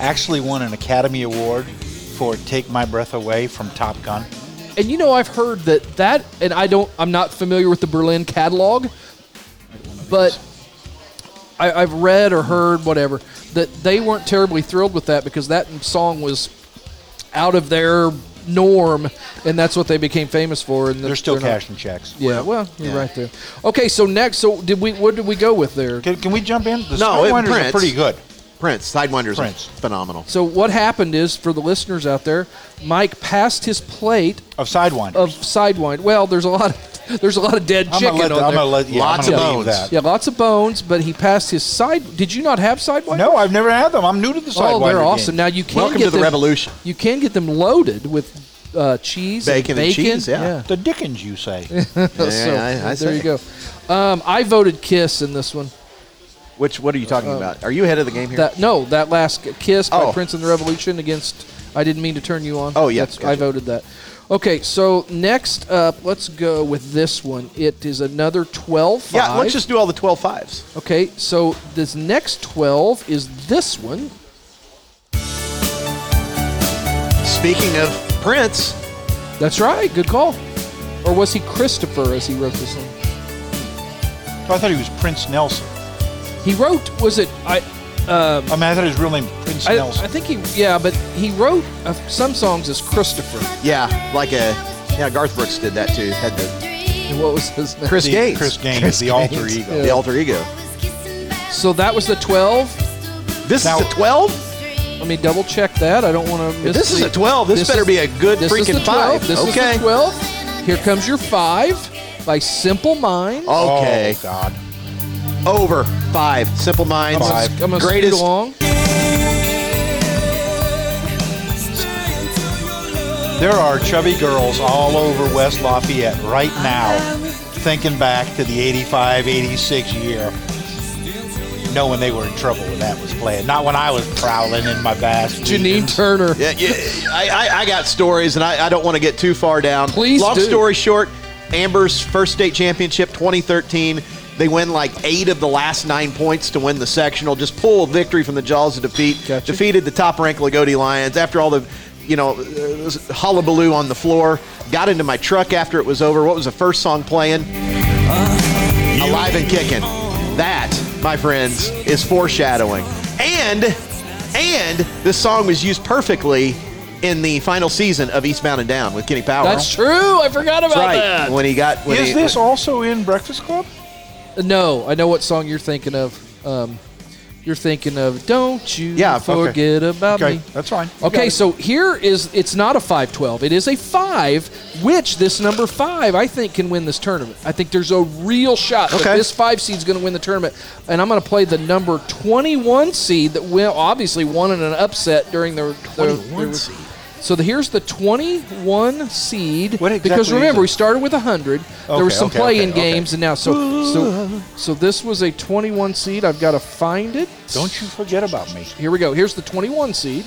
actually won an Academy Award for "Take My Breath Away" from Top Gun? And you know I've heard that that, and I don't, I'm not familiar with the Berlin catalog, but I, I've read or heard whatever that they weren't terribly thrilled with that because that song was out of their norm, and that's what they became famous for. And They're still not- cashing checks. Yeah, well, you're yeah. right there. Okay, so next, so did we? What did we go with there? Can, can we jump in? The No, it- Skywinders are pretty good. Prince, Sidewinders, Prince. phenomenal. So what happened is, for the listeners out there, Mike passed his plate Of Sidewinders. of sidewind. Well, there's a lot of there's a lot of dead I'm chicken gonna let, on I'm there. gonna let, yeah, Lots I'm gonna of leave bones. That. yeah, lots of bones, but he passed his side. Did you not have sidewind? No, I've never had them. I'm new to the Sidewinder Oh, they're game. awesome. Now you can Welcome get to the them, revolution. You can get them loaded with uh, cheese, Bacon and bacon. cheese, yeah. The Dickens, you say? So, I- I there say. you go. Um, I voted Kiss in this one. Which what are you talking um, about? Are you ahead of the game here? That no, that last Kiss by Oh. Prince and the Revolution against. I didn't mean to turn you on. Oh, yeah, That's- I voted that. Okay, so next up, let's go with this one. It is another 12 yeah, let's just do all the 12 fives. Okay, so this next 12 is this one. Speaking of Prince, That's right. Good call. Or was he Christopher as he wrote this one? I thought he was Prince Nelson. He wrote, was it? I, I mean, I thought his real name Prince I, Nelson. I think he, yeah, but he wrote uh, some songs as Christopher. yeah, like a yeah, Garth Brooks did that too. Had the And what was his name? Chris The- Gaines. Chris Gaines, the alter ego. the alter ego. So that was the 12. This Now- is a 12. Let me double check that. I don't want to miss. This is the- a 12. This, better is- be a good this is freaking the 12. five. This okay. is the 12. Here comes your five by Simple Minds. Okay. Oh God. Over five. Simple Minds. Five. I'm gonna scoot Greatest. along. There are chubby girls all over West Lafayette right now thinking back to the 85 86 year, knowing they were in trouble when that was playing. Not when I was prowling in my bass. Janine regions. Turner. Yeah, yeah I, I, I got stories, and I, I don't want to get too far down. Please Long do. story short, Amber's first state championship 2013. They win like eight of the last nine points to win the sectional. Just pull a victory from the jaws of defeat. Gotcha. Defeated the top ranked Loogootee Lions after all the, you know, uh, hullabaloo on the floor. Got into my truck after it was over. What was the first song playing? Alive and kicking. That, my friends, is foreshadowing. And and this song was used perfectly in the final season of Eastbound and Down with Kenny Powell. That's true. I forgot about That's right. that. When he got when Is he, this also in Breakfast Club? No, I know what song you're thinking of. Um, you're thinking of "Don't You Yeah, okay. Forget About Okay, Me." that's fine. You got Okay, it. so here is it's not a 512. It is a 5, which this number 5 I think can win this tournament. I think there's a real shot that Okay. this 5 seed's going to win the tournament. And I'm going to play the number 21 seed that will obviously won in an upset during the, the 21 the- seed. So the, here's the 21 seed What exactly because remember we started with 100. there Okay, was some okay, play-in okay, games and now so so so this was a 21 seed. I've got to find it. Don't you forget about me. Here we go. Here's the 21 seed.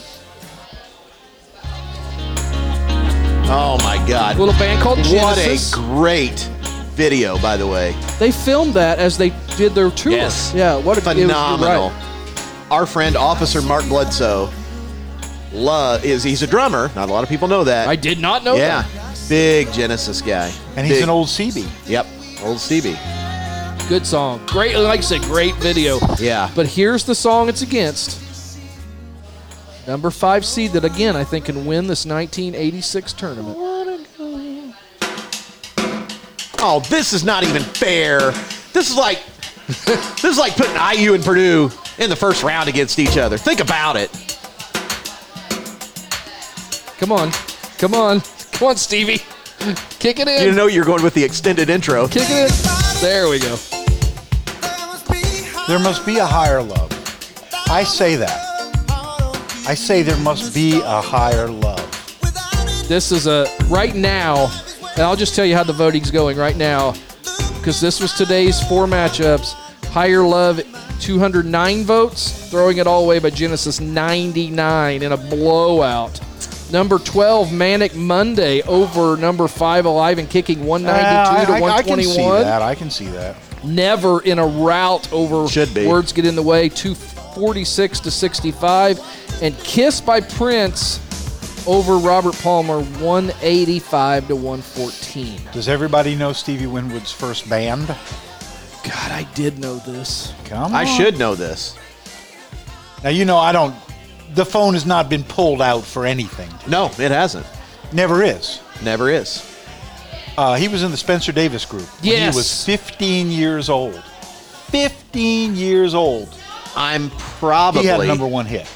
Oh my God! Little band called What a great video, by the way. They filmed that as they did their tour. Yes. Yeah, what a it was- Phenomenal. right. Our friend Officer Mark Bledsoe, lo- is he's a drummer. Not a lot of people know that. I did not know yeah, big Genesis guy. And he's Big- an old CB. Yep, old CB. Good song. Great, like I said, great video. Yeah. But here's the song it's against. Number five seed that again I think can win this 1986 tournament. Oh, this is not even fair. This is like this is like putting IU and Purdue in the first round against each other. Think about it. Come on, come on, come on, Stevie, kick it in, You know you're going with the extended intro. kick it in. There we go. There must be a higher love. I say that. I say there must be a higher love. This is a right now, and I'll just tell you how the voting's going right now, because this was today's four matchups. Higher Love, 209 votes, throwing it all away by Genesis 99 in a blowout. Number 12, Manic Monday over number five, Alive and Kicking, 192 Uh, to I, I can see that. I can see that. Never in a rout over Should be. Words Get in the Way, 246 to 65. And Kiss by Prince over Robert Palmer, 185 to 114. Does everybody know Stevie Winwood's first band? God, I did know this. Come on. I should know this. Now you know I don't. The phone has not been pulled out for anything. No, it hasn't. Never is. Never is. Uh, he was in the Spencer Davis group. when Yes. He was 15 years old. 15 years old. I'm probably. He had a number one hit.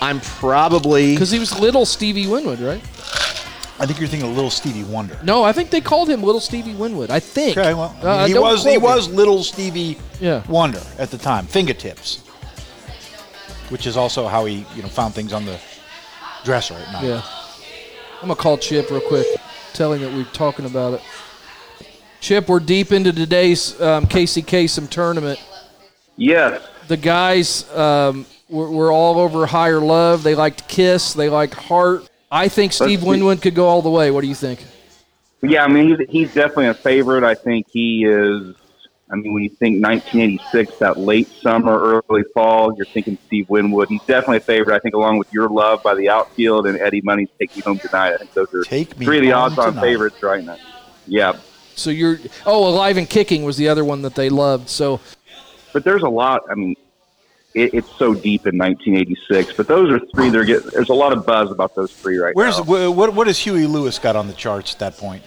I'm probably. Because he was little Stevie Winwood, right? I think you're thinking of Little Stevie Wonder. No, I think they called him Little Stevie Winwood. I think. Okay, well, Uh, he was he was Little Stevie Yeah. Wonder at the time. Fingertips, which is also how he you know found things on the dresser at night. Yeah. I'm gonna call Chip real quick, telling that we're talking about it. Chip, we're deep into today's um, Casey Kasem tournament. Yes. The guys um, were, were all over higher love. They liked Kiss. They liked Heart. I think Steve see. Winwood could go all the way. What do you think? Yeah, I mean, he's, he's definitely a favorite. I think he is. I mean, when you think 1986, that late summer, early fall, you're thinking Steve Winwood. He's definitely a favorite. I think, along with Your Love by the Outfield and Eddie Money's Take Me Home Tonight. I think those are Take three of the odds-on favorites right now. Yeah, So you're oh, Alive and Kicking was the other one that they loved. So but there's a lot. I mean, it, it's so deep in 1986. But those are three. They're get, there's a lot of buzz about those three right Where's now. Where's what what has Huey Lewis got on the charts at that point?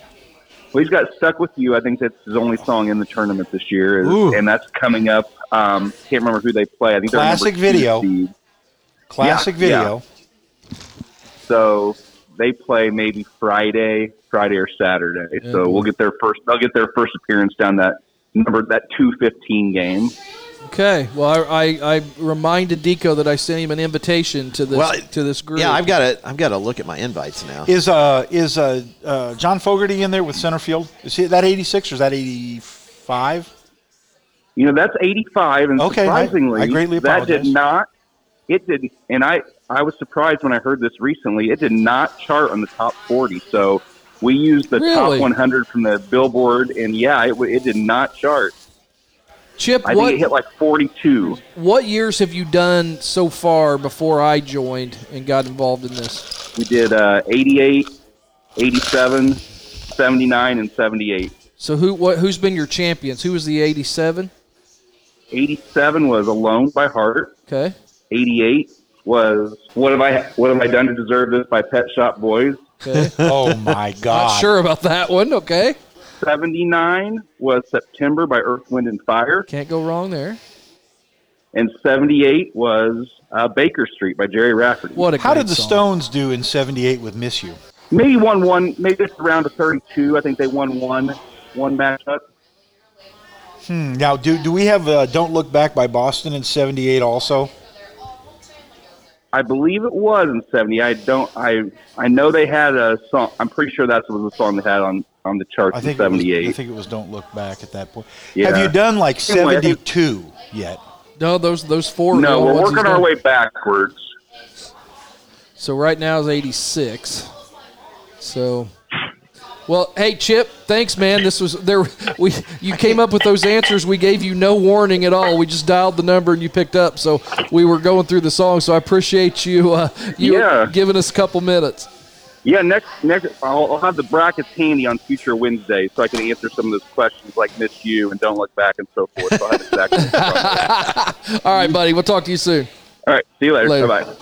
Well, he's got "Stuck with You." I think that's his only song in the tournament this year, is- and that's coming up. Um, can't remember who they play. I think they're Classic video. Classic Yeah, video. So they play maybe Friday, Friday or Saturday. Yeah. So we'll get their first. They'll get their first appearance down that number that two fifteen game. Okay, well I, I, I reminded Deco that I sent him an invitation to this Well, to this group. Yeah, I've got to. I've got to look at my invites now. Is uh is uh, uh John Fogerty in there with center field? Is he that 86 or is that 85? You know that's eighty five, and Okay, surprisingly, I greatly apologize. that did not. It did, and I I was surprised when I heard this recently. It did not chart on the top forty. So we used the Really? top one hundred from the Billboard, and yeah, it it did not chart. Chip, I what it hit like forty two. what years have you done so far before I joined and got involved in this? We did uh, 88, 87, 79, and 78. So who what who's been your champions? Who was the 87? 87 was Alone by Heart. Okay. 88 was What Have I What Have I Done to Deserve This by Pet Shop Boys. Okay. Oh my God! Not sure about that one. Okay. 79 was September by Earth, Wind, and Fire. Can't go wrong there. And 78 was uh, Baker Street by Gerry Rafferty. What a How did the song. Stones do in '78 with "Miss You"? Maybe won one, maybe it's around to 32. I think they won one one matchup. Hmm, now, do do we have uh, "Don't Look Back" by Boston in '78 also? I believe it was in '70. I don't. I I know they had a song. I'm pretty sure that was the song they had on on the charts I in think it was, '78. I think it was "Don't Look Back" at that point. Yeah. Have you done like Anyway, I think- '72 yet? No, those those four. no, we're ones working our done. way backwards. So right now is 86. So, well, hey Chip, thanks man. This was there. We you came up with those answers. We gave you no warning at all. We just dialed the number and you picked up. So we were going through the song. So I appreciate you uh, you Yeah. giving us a couple minutes. Yeah, next next I'll, I'll have the brackets handy on future Wednesdays so I can answer some of those questions like "Miss You" and "Don't Look Back" and so forth. So I'll have exactly. All right, buddy. We'll talk to you soon. All right, see you later. Later. Bye bye.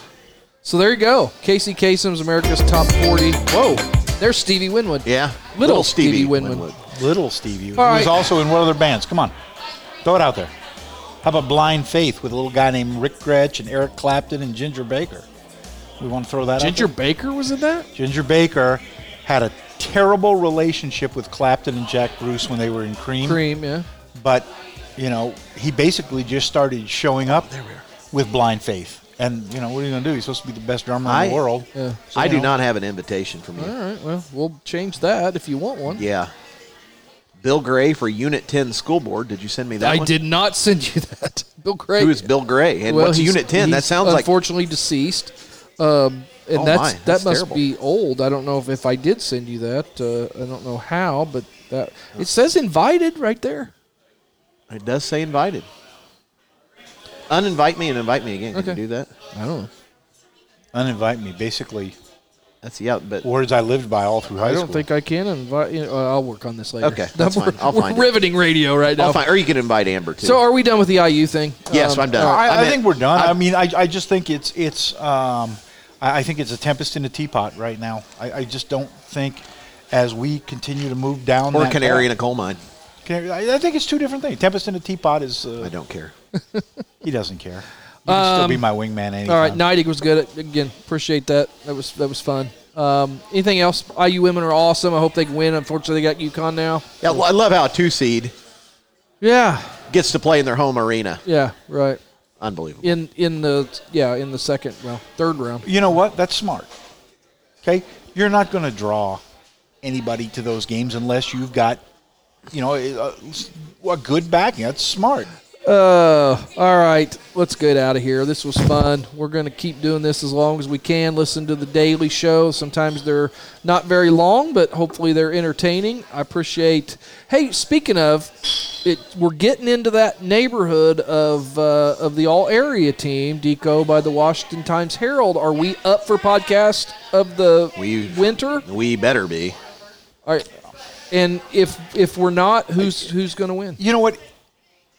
So there you go. Casey Kasem's America's Top 40. Whoa, there's Stevie Winwood. Yeah, Little Stevie Winwood. Little Stevie, who All was right. also in what other bands? Come on, throw it out there. How about Blind Faith with a little guy named Rick Grech and Eric Clapton and Ginger Baker? We want to throw that out. Ginger out Baker was in that? Ginger Baker had a terrible relationship with Clapton and Jack Bruce when they were in Cream, Cream, yeah. but you know, he basically just started showing up oh, with blind faith. And you know, what are you going to do? He's supposed to be the best drummer in the world. Yeah. So, I you do know, not have an invitation from you. All right. Well, we'll change that if you want one. Yeah. Bill Gray for Unit 10 School Board. Did you send me that I one? did not send you that. Bill Gray. Who is Bill Gray? And well, what's he's- Unit 10? That he's sounds like unfortunately deceased. Um, and Oh, that's, my, that must terrible. be old. I don't know if, if I did send you that. Uh, I don't know how, but that it says invited right there. it does say invited. Uninvite me and invite me again. Can Okay. you do that? I don't know. uninvite me. Basically, That's yeah, but words I lived by all through high school. I don't school. think I can invite. You know, uh, I'll work on this later. Okay, that's we're, fine. I'll we're find it. riveting radio right now. I'll find, or you can invite Amber too. So are we done with the IU thing? Yes, Um, I'm done. all right. I, I I, meant- think we're done. I, I- mean, I, I just think it's it's. Um, I, I think it's a tempest in a teapot right now. I, I just don't think, as we continue to move down, or that canary in a coal mine. Canary- I, I think it's two different things. Tempest in a teapot is. Uh, I don't care. He doesn't care. He can still be my wingman anytime. All right, Neidig was good. Again, appreciate that. That was that was fun. Um, anything else? IU women are awesome. I hope they can win. Unfortunately, they got UConn now. Yeah, I love how a two seed Yeah, gets to play in their home arena. yeah, right. Unbelievable. In in the yeah in the second well third round. You know what? That's smart. Okay, you're not going to draw anybody to those games unless you've got, you know, a, a good backing. That's smart. Uh, all right, let's get out of here. This was fun. We're going to keep doing this as long as we can. Listen to the daily show. Sometimes they're not very long, but hopefully they're entertaining. I appreciate. Hey, speaking of, it, we're getting into that neighborhood of uh, of the all area team, Deco by the Washington Times Herald. Are we up for podcast of the We- winter? We better be. All right, and if if we're not, who's who's going to win? You know what?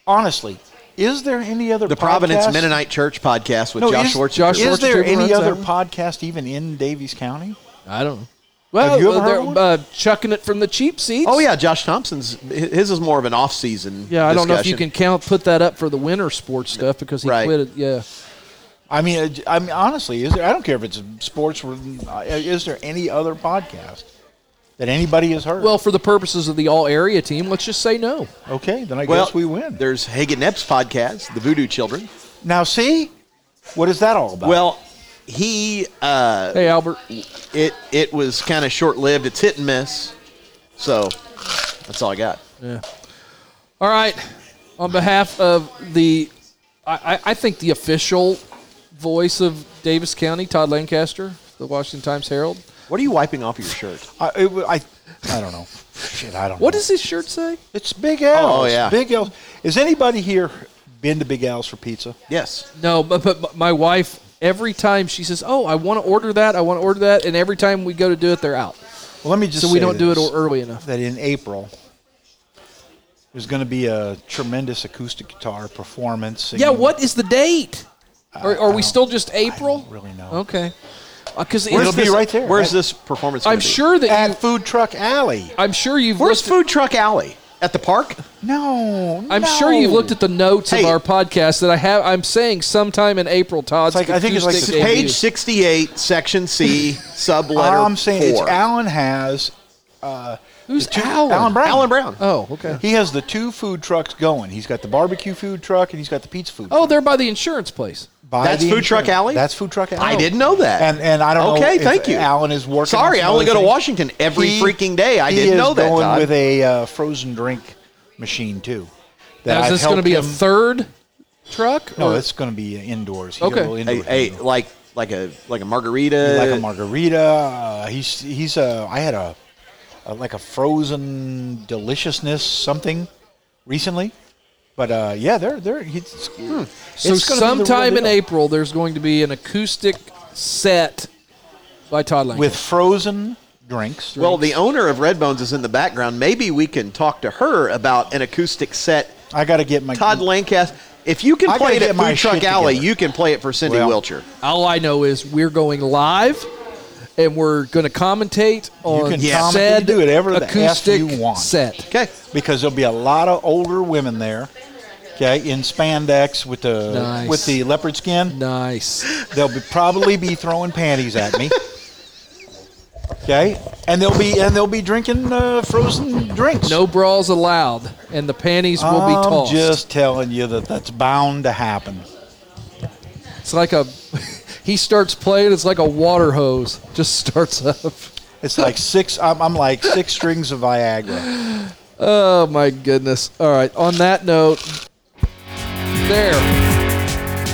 Honestly, is there any other The Providence Mennonite Church podcast with No, Josh is- Schwartz. Josh Is there any other that podcast even in Daviess County? I don't know. Well, Have you ever they're, heard of one? uh, chucking it from the cheap seats. Oh yeah, Josh Thompson's his is more of an off season. Yeah, I don't know if you can count put that up for the winter sports stuff because he Right. quit it. Yeah, I mean, uh, I mean, honestly, is there? I don't care if it's sports. uh, Is there any other podcast that anybody has heard? well, for the purposes of the all area team, let's just say no. okay, then I Well, guess we win. There's Hagen Epps podcast, the Voodoo Children. Now, see, what is that all about? Well, he uh, Hey, Albert. it it was kind of short lived. It's hit and miss. So that's all I got. Yeah. All right. On behalf of the, I, I, I think the official voice of Daviess County, Todd Lancaster, the Washington Times Herald. What are you wiping off of your shirt? I, it, I, I don't know. Shit, I don't. What know. does this shirt say? It's Big Al's. Oh, yeah. Big Al's. Is anybody here been to Big Al's for pizza? Yes. No, but, but my wife, every time she says, "Oh, I want to order that. I want to order that," and every time we go to do it, they're out. Well, let me just. So we don't do it early enough. That in April, there's going to be a tremendous acoustic guitar performance. Yeah, what is the date? Are, are we still just April? don't really know. Okay. Because It'll be right there. Where's At- this performance? I'm gonna be? sure that you, At Food Truck Alley. I'm sure you've Where's looked Food Truck Alley? At the park? No, I'm sure you've looked at the notes Hey. of our podcast that I have. I'm saying sometime in April, Todd's It's like- I think it's like acoustic the- debut. Page 68, section C, sub letter I'm saying it's four. Alan has uh, Who's two- Alan? Alan Brown. Alan Brown. Oh, okay. He has the two food trucks going. He's got the barbecue food truck and he's got the pizza food. Oh, they're by the insurance place. By That's the Food Truck Alley? That's Food Truck Alley. I didn't know that. And and I don't know. Okay, thank you. Alan is working. Sorry, some I only go to. Washington every He- freaking day. I didn't know that, Going Todd. with a uh, frozen drink machine too. That Now, is this going to helped be a third truck? No, or- it's going to be indoors. He Okay. got a little Hey, hey, like like a like a margarita. like a margarita. Uh, he's he's a. I had a, a like a frozen deliciousness something recently, but uh, yeah, they're they're. It's, so it's gonna the sometime in. April, there's going to be an acoustic set by Todd Lang. with frozen drinks. Well, the owner of Red Bones is in the background. Maybe we can talk to her about an acoustic set. I got to get my Todd Lancaster. If you can I play it at my Food Truck Alley, together. you can play it for Cindy Well, Wilcher. All I know is we're going live, and we're going to commentate on can Yes. comment, said you do whatever the acoustic you want. set. Okay. because there'll be a lot of older women there. Okay, in spandex with the Nice. with the leopard skin. Nice. They'll be, probably be throwing panties at me. Okay, and they'll be and they'll be drinking uh, frozen drinks. No brawls allowed, and the panties will be tossed. I'm just telling you that that's bound to happen. It's like a. He starts playing. It's like a water hose. Just starts up. It's like six. I'm, I'm like six strings of Viagra. Oh my goodness! All right. On that note, there.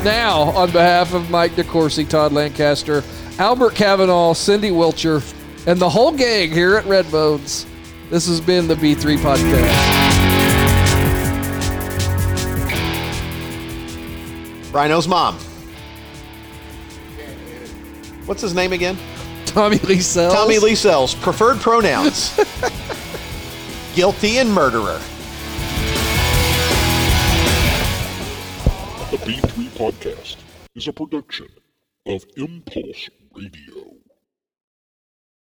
Now, on behalf of Mike DeCourcy, Todd Lancaster, Albert Kavanaugh, Cindy Wilcher, and the whole gang here at Redbones, this has been the B3 Podcast. Rhino's mom. What's his name again? Tommy Lee Sells. Tommy Lee Sells. Preferred pronouns. Guilty and murderer. The B3 Podcast is a production of Impulse Radio.